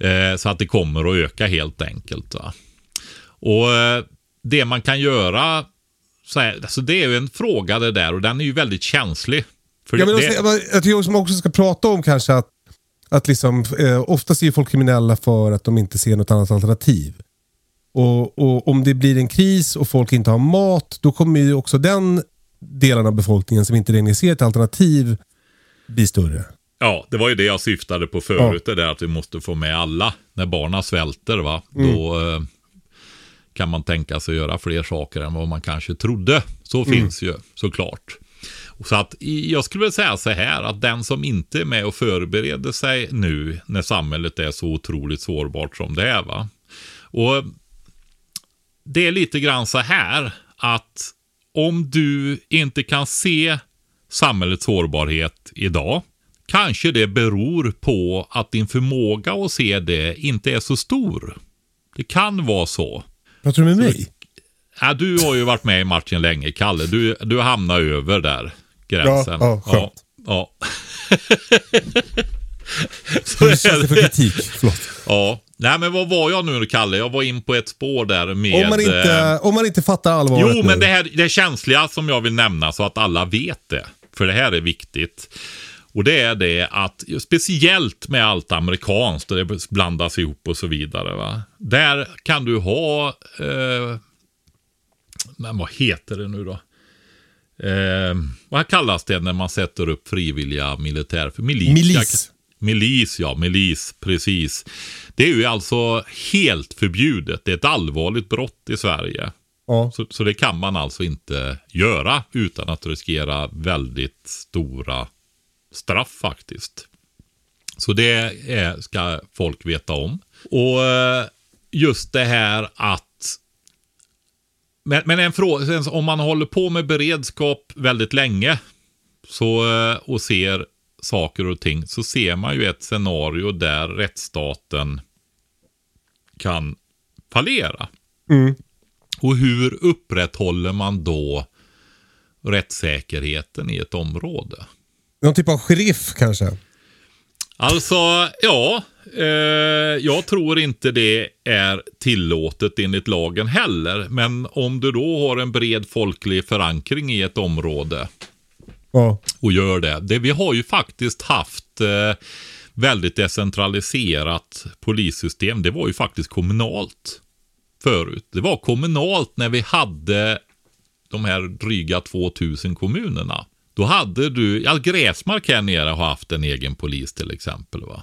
B: Eh, så att det kommer att öka helt enkelt. Va? Och eh, det man kan göra, så här, alltså det är ju en fråga det där och den är ju väldigt känslig. För
A: Ja, men
B: det,
A: jag- jag tycker också man också ska prata om kanske att, att liksom, eh, oftast är folk kriminella för att de inte ser något annat alternativ. Och, och Om det blir en kris och folk inte har mat, då kommer ju också den delen av befolkningen som inte längre ser ett alternativ bli större.
B: Ja, det var ju det jag syftade på förut, det där att vi måste få med alla. När barnen svälter, va, då eh, kan man tänka sig göra fler saker än vad man kanske trodde. Så finns ju såklart. Så att jag skulle vilja säga så här att den som inte är med och förbereder sig nu när samhället är så otroligt sårbart som det är. va. Och det är lite grann så här att om du inte kan se samhällets sårbarhet idag, kanske det beror på att din förmåga att se det inte är så stor. Det kan vara så.
A: Pratar du med mig?
B: Ja, du har ju varit med i matchen länge, Kalle. Du, du hamnar över där gränsen.
A: Ja, ja, skönt.
B: ja. Så
A: Hur känns det för
B: är
A: kritik? Förlåt.
B: Ja. Nej, men vad var jag nu, Kalle? Jag var in på ett spår där med...
A: Om man,
B: eh,
A: inte, om man inte fattar allvaret
B: Jo,
A: nu.
B: men det här det är känsliga som jag vill nämna så att alla vet det. För det här är viktigt. Och det är det att, speciellt med allt amerikanskt, där det blandas ihop och så vidare. Va? Där kan du ha, eh, men vad heter det nu då? Eh, vad kallas det när man sätter upp frivilliga militär... Milis.
A: Milis.
B: Milis, ja. Milis, precis. Det är ju alltså helt förbjudet. Det är ett allvarligt brott i Sverige.
A: Ja.
B: Så, så det kan man alltså inte göra utan att riskera väldigt stora straff faktiskt. Så det är, ska folk veta om. Och eh, just det här att men, men en fråga, om man håller på med beredskap väldigt länge så, eh, och ser saker och ting så ser man ju ett scenario där rättsstaten kan fallera. Och hur upprätthåller man då rättssäkerheten i ett område?
A: Någon typ av sheriff kanske?
B: Alltså, ja. Eh, jag tror inte det är tillåtet enligt lagen heller. Men om du då har en bred folklig förankring i ett område
A: Ja.
B: och gör det. det vi har ju faktiskt haft eh, väldigt decentraliserat polissystem. Det var ju faktiskt kommunalt förut. Det var kommunalt när vi hade de här dryga 2000 kommunerna. Då hade du, ja Gräsmark här nere har haft en egen polis till exempel va.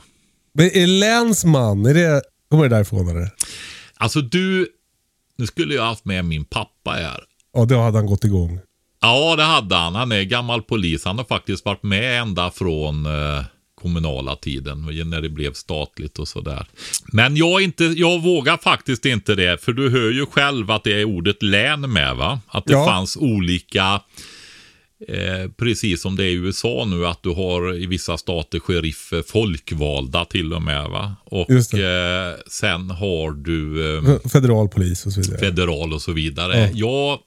A: Men är länsman, är det, kommer det därifrån eller?
B: Alltså du, nu skulle jag haft med min pappa här.
A: Ja, då hade han gått igång.
B: Ja, det hade han. Han är gammal polis. Han har faktiskt varit med ända från eh, kommunala tiden, när det blev statligt och sådär. Men jag, inte, jag vågar faktiskt inte det, för du hör ju själv att det är ordet län med, va? Att det
A: Ja.
B: fanns olika, eh, precis som det är i USA nu, att du har i vissa stater sheriffer, folkvalda till och med, va? Och eh, sen har du eh,
A: Federal polis och så vidare.
B: federal och så vidare. Ja.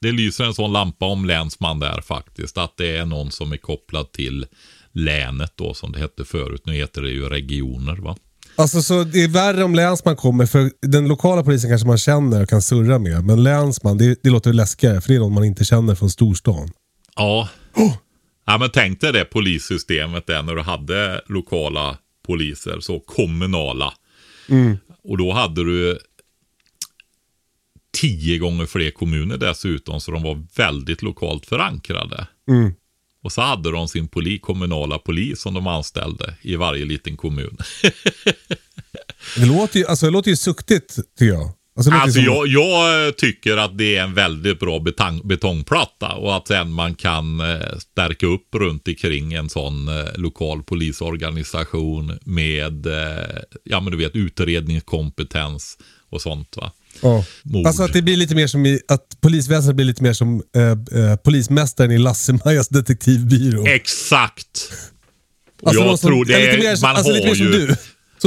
B: det lyser en sån lampa om länsman där faktiskt. Att det är någon som är kopplad till länet då som det hette förut. Nu heter det ju regioner va.
A: Alltså så det är värre om länsman kommer, för den lokala polisen kanske man känner och kan surra med. Men länsman, det, det låter läskigare för det är någon man inte känner från storstan.
B: Ja. Ja men tänk dig det polissystemet där när du hade lokala poliser, så kommunala. Och då hade du tio gånger fler kommuner dessutom, så de var väldigt lokalt förankrade. Och så hade de sin poli, kommunala polis som de anställde i varje liten kommun.
A: Det låter ju, alltså, det låter ju suktigt tycker jag. Alltså,
B: Alltså jag, jag tycker att det är en väldigt bra betang, betongplatta och att sen man kan eh, stärka upp runt omkring en sån eh, lokal polisorganisation med, eh, ja men du vet utredningskompetens och sånt va.
A: Ja.
B: Mord.
A: Alltså att det blir lite mer som i, att polisväsendet blir lite mer som eh, eh, polismästaren i Lasse-Majas detektivbyrå.
B: Exakt. Och
A: Alltså
B: jag
A: som-
B: tror det
A: ja, lite
B: är,
A: mer,
B: man
A: alltså
B: har
A: lite mer som
B: ju,
A: du.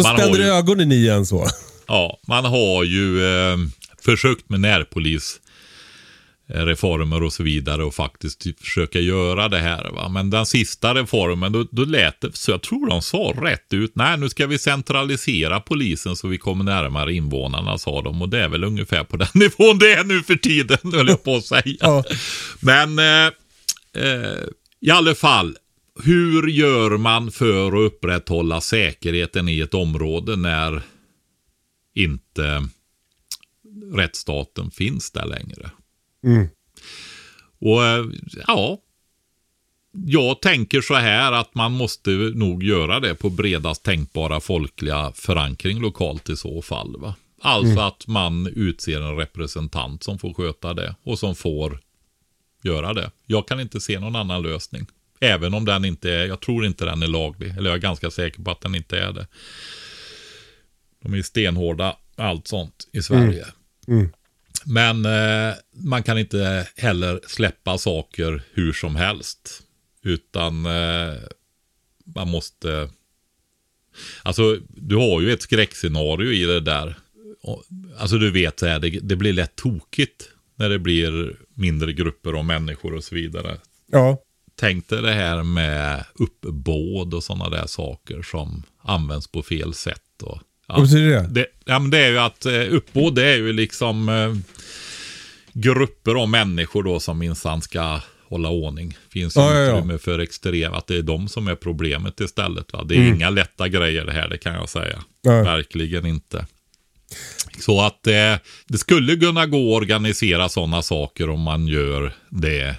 B: Har
A: spänner
B: ju-
A: ögonen i en så.
B: Ja, man har ju eh, försökt med närpolis eh, reformer och så vidare och faktiskt typ försöka göra det här. Va? Men den sista reformen, då, då lät det, så jag tror de sa rätt ut, nej nu ska vi centralisera polisen så vi kommer närmare invånarna, sa de. Och det är väl ungefär på den nivån det är nu för tiden, höll jag på att säga.
A: Ja.
B: Men eh, eh, i alla fall, hur gör man för att upprätthålla säkerheten i ett område när inte rättsstaten finns där längre?
A: Mm.
B: Och eh, ja, jag tänker så här att man måste nog göra det på bredast tänkbara folkliga förankring lokalt i så fall. Va? Alltså att man utser en representant som får sköta det och som får göra det. Jag kan inte se någon annan lösning. Även om den inte är, jag tror inte den är laglig. Eller jag är ganska säker på att den inte är det. De är stenhårda, allt sånt i Sverige.
A: Mm.
B: Men eh, man kan inte heller släppa saker hur som helst. Utan eh, man måste... Alltså, du har ju ett skräckscenario i det där. Alltså du vet, så här, det, det blir lätt tokigt när det blir mindre grupper av människor och så vidare.
A: Ja.
B: Tänk dig det här med uppbåd och sådana där saker som används på fel sätt. Och, ja.
A: Vad betyder det?
B: Det, ja, men det är ju att eh, uppbåd det är ju liksom eh, grupper av människor då som minsann ska hålla ordning. Finns ju
A: Ja, ja, ja.
B: utrymme för extrem, att det är de som är problemet istället. Va? Det är
A: Mm.
B: inga lätta grejer det här, det kan jag säga.
A: Nej.
B: Verkligen inte. Så att eh, det skulle kunna gå att organisera sådana saker om man gör det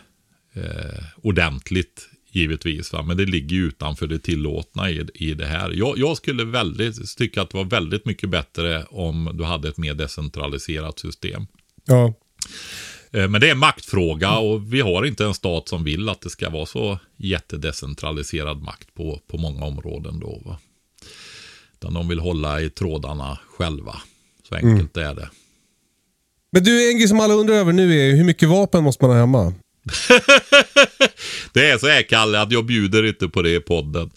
B: eh, ordentligt givetvis. Va? Men det ligger ju utanför det tillåtna i, i det här. Jag, jag skulle väldigt, tycka att det var väldigt mycket bättre om du hade ett mer decentraliserat system.
A: Ja.
B: Eh, Men det är en maktfråga och vi har inte en stat som vill att det ska vara så jättedecentraliserad makt på, på många områden då. Va? Utan de vill hålla i trådarna själva. Så enkelt är det.
A: Men du, en grej som alla undrar över nu är hur mycket vapen måste man ha hemma?
B: Det är så här Kalle att jag bjuder inte på det i podden.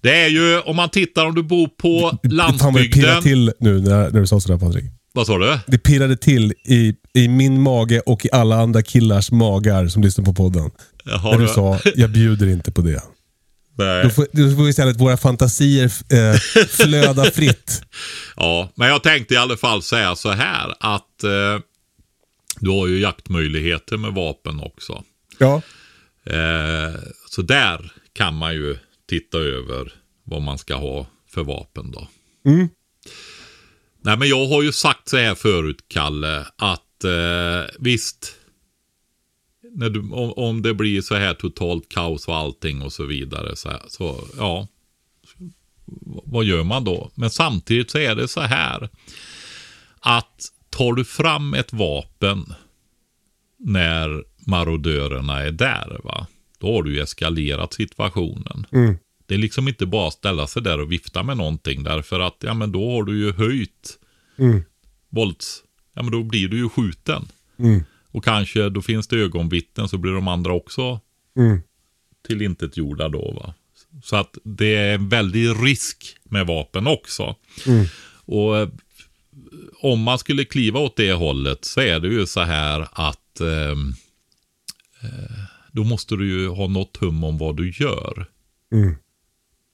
B: Det är ju om man tittar om du bor på
A: Fan vad det
B: landsbygden.
A: till nu när, när du sa sådär Patrik.
B: Vad sa du?
A: Det pirrade till i, i min mage och i alla andra killars magar som lyssnar på podden.
B: Jaha,
A: när du sa, jag bjuder inte på det.
B: Nej.
A: Då får, då får istället våra fantasier eh, flöda fritt.
B: Ja, men jag tänkte i alla fall säga så här att eh, du har ju jaktmöjligheter med vapen också.
A: Ja.
B: Eh, så där kan man ju titta över vad man ska ha för vapen då.
A: Mm.
B: Nej, men jag har ju sagt så här förut, Kalle, att eh, visst, när du, om, om det blir så här totalt kaos och allting och så vidare, så, här, så ja, vad gör man då? Men samtidigt så är det så här att tar du fram ett vapen när marodörerna är där, va? då har du ju eskalerat situationen.
A: Mm.
B: Det är liksom inte bara att ställa sig där och vifta med någonting därför att ja men då har du ju höjt
A: Mm.
B: vålds... Ja men då blir du ju skjuten.
A: Mm.
B: Och kanske då finns det ögonvittnen så blir de andra också
A: Mm.
B: tillintetgjorda då va. Så att det är en väldig risk med vapen också.
A: Mm.
B: Och eh, om man skulle kliva åt det hållet så är det ju så här att eh, då måste du ju ha något hum om vad du gör.
A: Mm.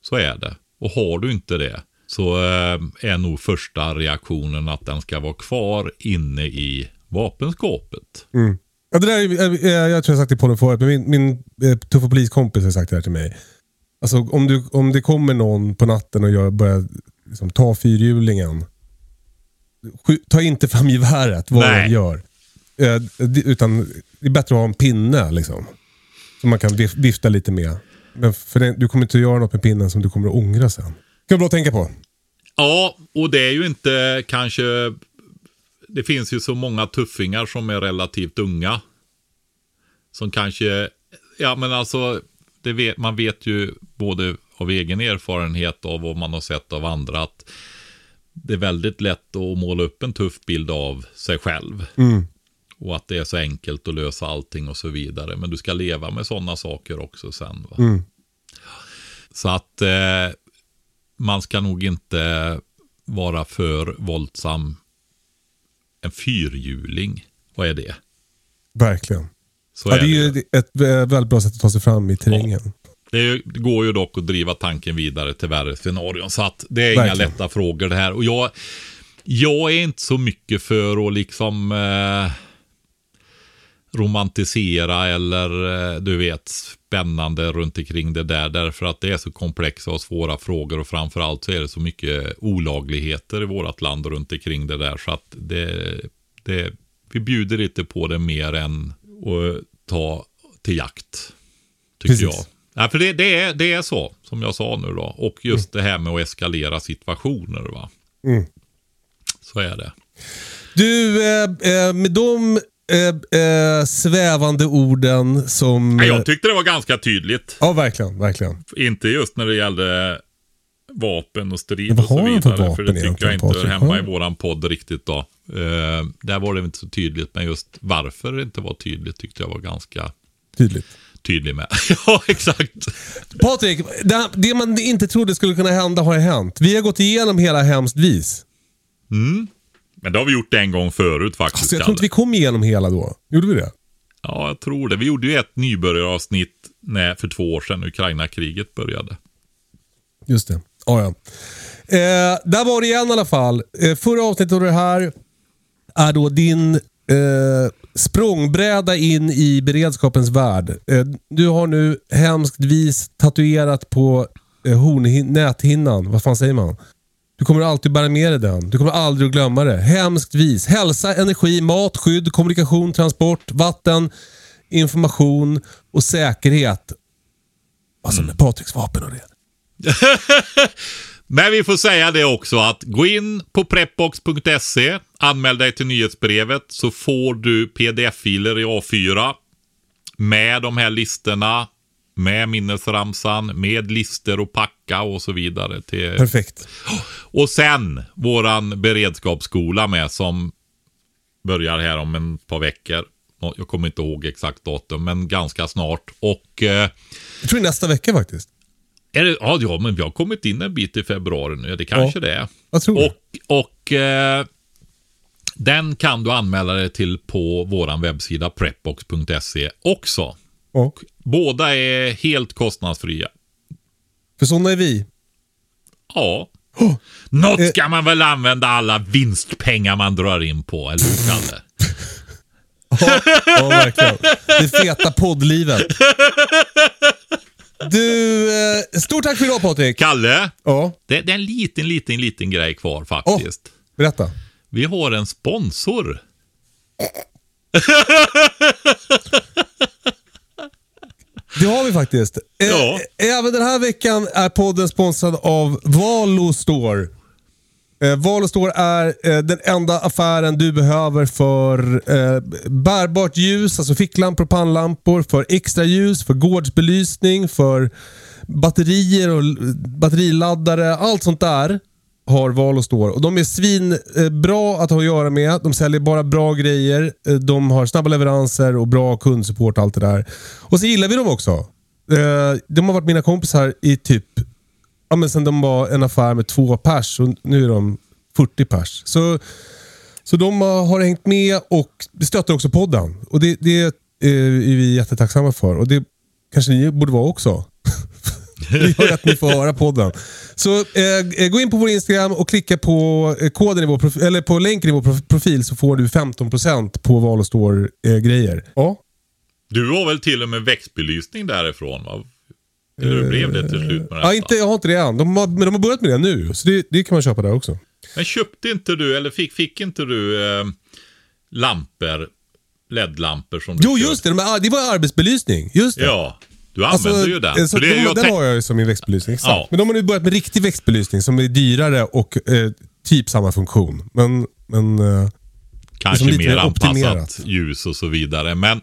B: Så är det. Och har du inte det så eh, är nog första reaktionen att den ska vara kvar inne i vapenskåpet.
A: Mm. Ja, det där, är- eh, jag tror jag sagt det på den förut, men min, min eh, tuffa poliskompis har sagt det här till mig. Alltså om, du, om det kommer någon på natten och gör, börjar liksom, ta fyrhjulingen. Ta inte fram geväret vad
B: Nej.
A: den gör. Eh, utan det är bättre att ha en pinne liksom. Som man kan vif- vifta lite med. Men för den, du kommer inte att göra något med pinnen som du kommer att ångra sen. Kan du bra tänka på.
B: Ja, och det är ju inte kanske... Det finns ju så många tuffingar som är relativt unga. Som kanske... Ja, men alltså... Det vet, man vet ju både av egen erfarenhet och vad man har sett av andra att det är väldigt lätt att måla upp en tuff bild av sig själv. Och att det är så enkelt att lösa allting och så vidare. Men du ska leva med sådana saker också sen. Va? Så att eh, man ska nog inte vara för våldsam. En fyrhjuling, vad är det?
A: Verkligen.
B: Så
A: Ja,
B: är
A: det är ju ett vä- väldigt bra sätt att ta sig fram i terrängen.
B: Det är- det går ju dock att driva tanken vidare till värre scenarion. Så att det är inga
A: Verkligen.
B: lätta frågor det här. Och jag, jag är inte så mycket för att liksom eh, romantisera eller eh, du vet spännande runt omkring det där. Därför att det är så komplexa och svåra frågor och framförallt så är det så mycket olagligheter i vårt land runt omkring det där. Så att det, det, vi bjuder lite på det mer än att ta till jakt. Tycker
A: Precis.
B: jag. Ja, för det, det, är, det är så, som jag sa nu då. Och just det här med att eskalera situationer. va.
A: Mm.
B: Så är det.
A: Du, eh, eh, med de eh, eh, svävande orden som...
B: Ja, jag tyckte det var ganska tydligt.
A: Ja, verkligen. verkligen.
B: Inte just när det gällde vapen och strid
A: vad
B: och så
A: har de för
B: vidare. För det tycker jag inte hör hemma i våran podd riktigt då. Eh, där var det inte så tydligt, men just varför det inte var tydligt tyckte jag var ganska
A: Tydligt.
B: tydlig med. ja, exakt.
A: Patrik, det, det man inte trodde skulle kunna hända har hänt. Vi har gått igenom hela Hemskt vis.
B: Men det har vi gjort en gång förut faktiskt.
A: Alltså, jag tror inte vi kom igenom hela då. Gjorde vi det?
B: Ja, jag tror det. Vi gjorde ju ett nybörjaravsnitt när, för två år sedan Ukraina-kriget började.
A: Just det. Ja, ja. Eh, där var det igen i alla fall. Eh, förra avsnittet av det här är då din eh, språngbräda in i beredskapens värld. Eh, du har nu hemskt vis tatuerat på eh, hornhin- näthinnan. Vad fan säger man? Du kommer alltid bära med dig den. Du kommer aldrig att glömma det. Hemskt vis. Hälsa, energi, mat, skydd, kommunikation, transport, vatten, information och säkerhet. Alltså med Patriks vapen och det.
B: Men vi får säga det också att gå in på prepbox.se, anmäl dig till nyhetsbrevet så får du pdf-filer i A4 med de här listorna, med minnesramsan, med lister och packa och så vidare. Till...
A: Perfekt.
B: Och sen våran beredskapsskola med som börjar här om en par veckor. Jag kommer inte ihåg exakt datum, men ganska snart. Och eh,
A: Jag tror nästa vecka faktiskt.
B: är det, ja, ja, men vi har kommit in en bit i februari nu. Det kanske
A: Ja,
B: det är.
A: jag tror
B: och och eh, den kan du anmäla dig till på våran webbsida prepbox.se också.
A: Ja.
B: Båda är helt kostnadsfria.
A: För sådana är vi.
B: Ja.
A: Oh.
B: Något
A: Eh.
B: ska man väl använda alla vinstpengar man drar in på, eller hur Kalle?
A: Ja, ja verkligen. Det feta poddlivet. Du, eh, stort tack för idag Patrik.
B: Kalle,
A: Ja,
B: det, det är en liten, liten, liten grej kvar faktiskt.
A: berätta.
B: Vi har en sponsor.
A: Det har vi faktiskt. Eh,
B: Ja.
A: Även den här veckan är podden sponsrad av Valo Store. Eh, Valo Store är eh, den enda affären du behöver för eh, bärbart ljus, alltså ficklampor och pannlampor, för extra ljus, för gårdsbelysning, för batterier och batteriladdare. Allt sånt där har val och står. Och de är svinbra eh, att ha att göra med. De säljer bara bra grejer. Eh, de har snabba leveranser och bra kundsupport och allt det där. Och så gillar vi dem också. Eh, de har varit mina kompisar i typ ja, men sen de var en affär med två pers och nu är de 40 pers. Så, så de har hängt med och stöttar också podden. Och det, det är vi jättetacksamma för. Och det kanske ni borde vara också. Det gör att ni får höra podden. Så eh, gå in på vår Instagram och klicka på, eh, koden i vår eller på länken i vår prof- profil så får du 15% på val och står eh, grejer. Ja.
B: Du har väl till och med växtbelysning därifrån va? Eller hur blev det till slut med detta?
A: ja inte, jag har inte det än. De har, men de har börjat med det nu. Så det, det kan man köpa där också.
B: Men köpte inte du, eller fick, fick inte du eh, lampor, LED-lampor som du
A: Jo
B: köpte?
A: just det, de det var arbetsbelysning. Just det.
B: Ja, du använder ju den.
A: Så
B: det,
A: de,
B: jag
A: den har jag ju som min växtbelysning. Exakt.
B: Ja.
A: Men de har nu börjat med riktig växtbelysning som är dyrare och eh, typ samma funktion. Men, men eh,
B: kanske
A: lite
B: mer anpassat ljus och så vidare. Men,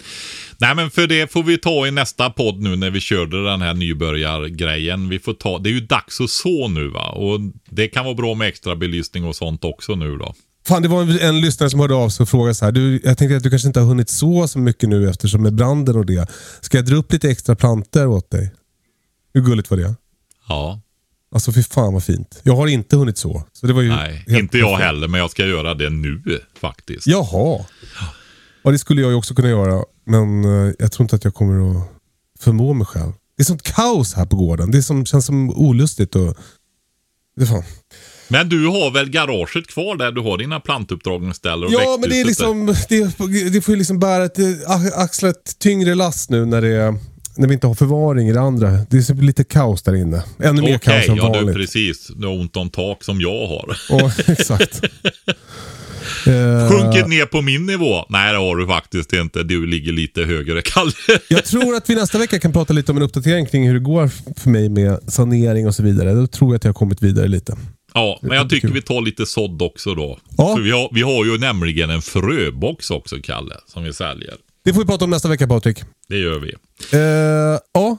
B: nej, men för det får vi ta i nästa podd nu när vi körde den här nybörjargrejen. Vi får ta, det är ju dags att så nu va. Och det kan vara bra med extra belysning och sånt också nu då.
A: Fan, det var en, en lyssnare som hörde av sig och frågade så här. Du, jag tänkte att du kanske inte har hunnit så så mycket nu eftersom med branden och det. Ska jag dra upp lite extra planter åt dig? Hur gulligt var det?
B: Ja,
A: Alltså fy fan vad fint. Jag har inte hunnit så. så det var ju
B: nej, inte jag
A: perfekt.
B: heller, men jag ska göra det nu faktiskt.
A: Jaha. Ja, det skulle jag ju också kunna göra. Men eh, jag tror inte att jag kommer att förmå mig själv. Det är sånt kaos här på gården. Det som, känns som olustigt. Och, det är fan.
B: Men du har väl garaget kvar där du har dina plantuppdragningsställen och
A: Ja, men det är liksom, det, det får ju liksom bära ett, eh, axla ett tyngre last nu när, det, är- när vi inte har förvaring i det andra. Det är så lite kaos där inne. Ännu mer
B: Okej,
A: kaos än
B: ja
A: vanligt.
B: precis. Du har ont om tak som jag har.
A: Ja, exakt. Eh,
B: Sjunkit ner på min nivå? Nej, det har du faktiskt inte. Du ligger lite högre, Kalle.
A: Jag tror att vi nästa vecka kan prata lite om en uppdatering kring hur det går för mig med sanering och så vidare. Då tror jag att jag har kommit vidare lite.
B: Ja, men jag tycker vi tar lite sådd också då.
A: Ja.
B: För vi, har, vi har ju nämligen en fröbox också, Kalle, som vi säljer.
A: Det får vi prata om nästa vecka Patrik.
B: Det gör vi.
A: Eh, ja,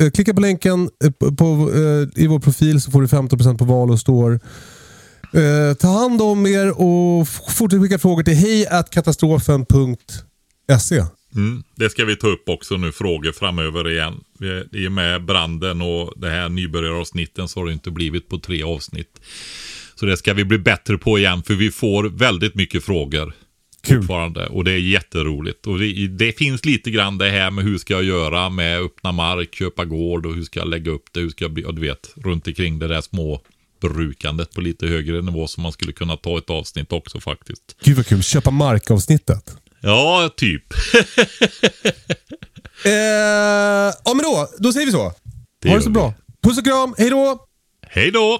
A: eh, klicka på länken på, eh, i vår profil så får du 15% på val och står. Ta hand om er och fortsätt skicka frågor till hejkatastrofen.se.
B: Mm, det ska vi ta upp också nu, frågor framöver igen. I och med branden och det här nybörjaravsnitten så har det inte blivit på tre avsnitt. Så det ska vi bli bättre på igen, för vi får väldigt mycket frågor.
A: Kul.
B: Fortfarande. Och det är jätteroligt. Och det, det finns lite grann det här med hur ska jag göra med öppna mark, köpa gård och hur ska jag lägga upp det, hur ska jag bli, och du vet, runt omkring det där små brukandet på lite högre nivå som man skulle kunna ta ett avsnitt också faktiskt.
A: Gud vad kul. Köpa markavsnittet.
B: Ja, typ.
A: Eh, ja men då, då säger vi så.
B: Det
A: ha det så
B: vi.
A: bra. Puss och kram, hej då!
B: Hej då!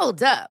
D: Hold up.